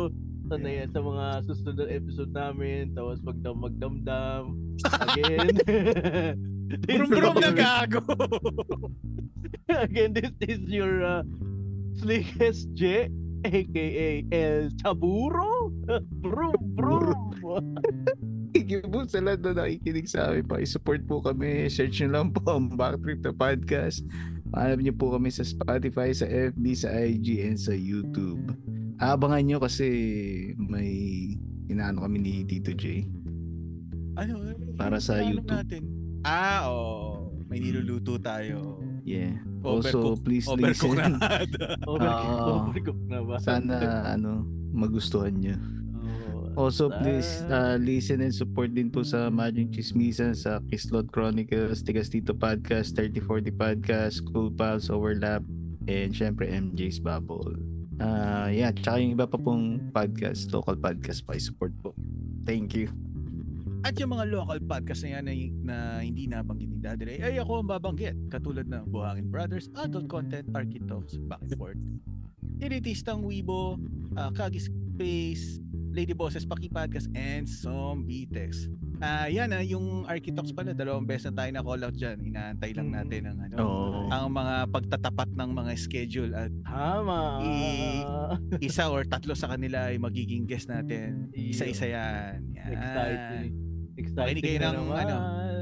Sana yan sa mga susunod na episode namin. Tapos magdam magdamdam. Again. Brum brum na gago. Again, this is your uh, slickest J, aka El Chaburo. brum, brum. Thank you po sa lahat na nakikinig sa amin. Pa-support po kami. Search nyo lang po ang Backtrip na podcast. Mahanap nyo po kami sa Spotify, sa FB, sa IG, and sa YouTube. Abangan nyo kasi may inaano kami ni Tito J. Ano? Para sa ano YouTube. Natin? Ah, oo. May niluluto tayo. Yeah. Also, Overcook. please Overcook listen. na. Over, Ah. overcook na ba? Sana ano, magustuhan nyo. Also, Sa- please uh, listen and support din po sa Magic Chismisan, sa Kislot Chronicles, Tigas Tito Podcast, 3040 Podcast, Cool Pals, Overlap, and syempre MJ's Bubble. Uh, yeah, tsaka yung iba pa pong podcast, local podcast pa, support po. Thank you. At yung mga local podcast na yan na, na hindi nabanggit ni Daddy ay ako ang babanggit. Katulad ng Buhangin Brothers, Adult Content, Architalks, Back and Forth. Elitistang Weibo, uh, Kagi Space, Lady Bosses, Paki Podcast, and Zombie Text. Ah, yan ah, yung Architox pala, dalawang beses na tayo na call out dyan. Inaantay lang Mm. natin ang ano, Oo. ang mga pagtatapat ng mga schedule at Tama. I- isa or tatlo sa kanila ay magiging guest natin. Isa-isa yan. yan. Exciting. Exciting Makinig kayo ng, naman. ano,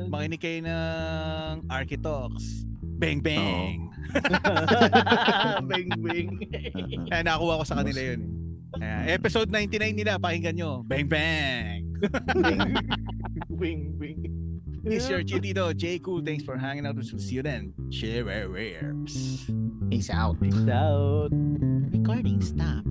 Makinig kayo ng Architox. Bang bang. bang bang. Kaya nakuha ko sa kanila yun. Ayan, episode 99 nila, pakinggan nyo. Bang, bang! wing, wing. This is your Chitito, J. Cool. Thanks for hanging out with us. See you then. Cheers. Peace out. Peace out. Recording stop.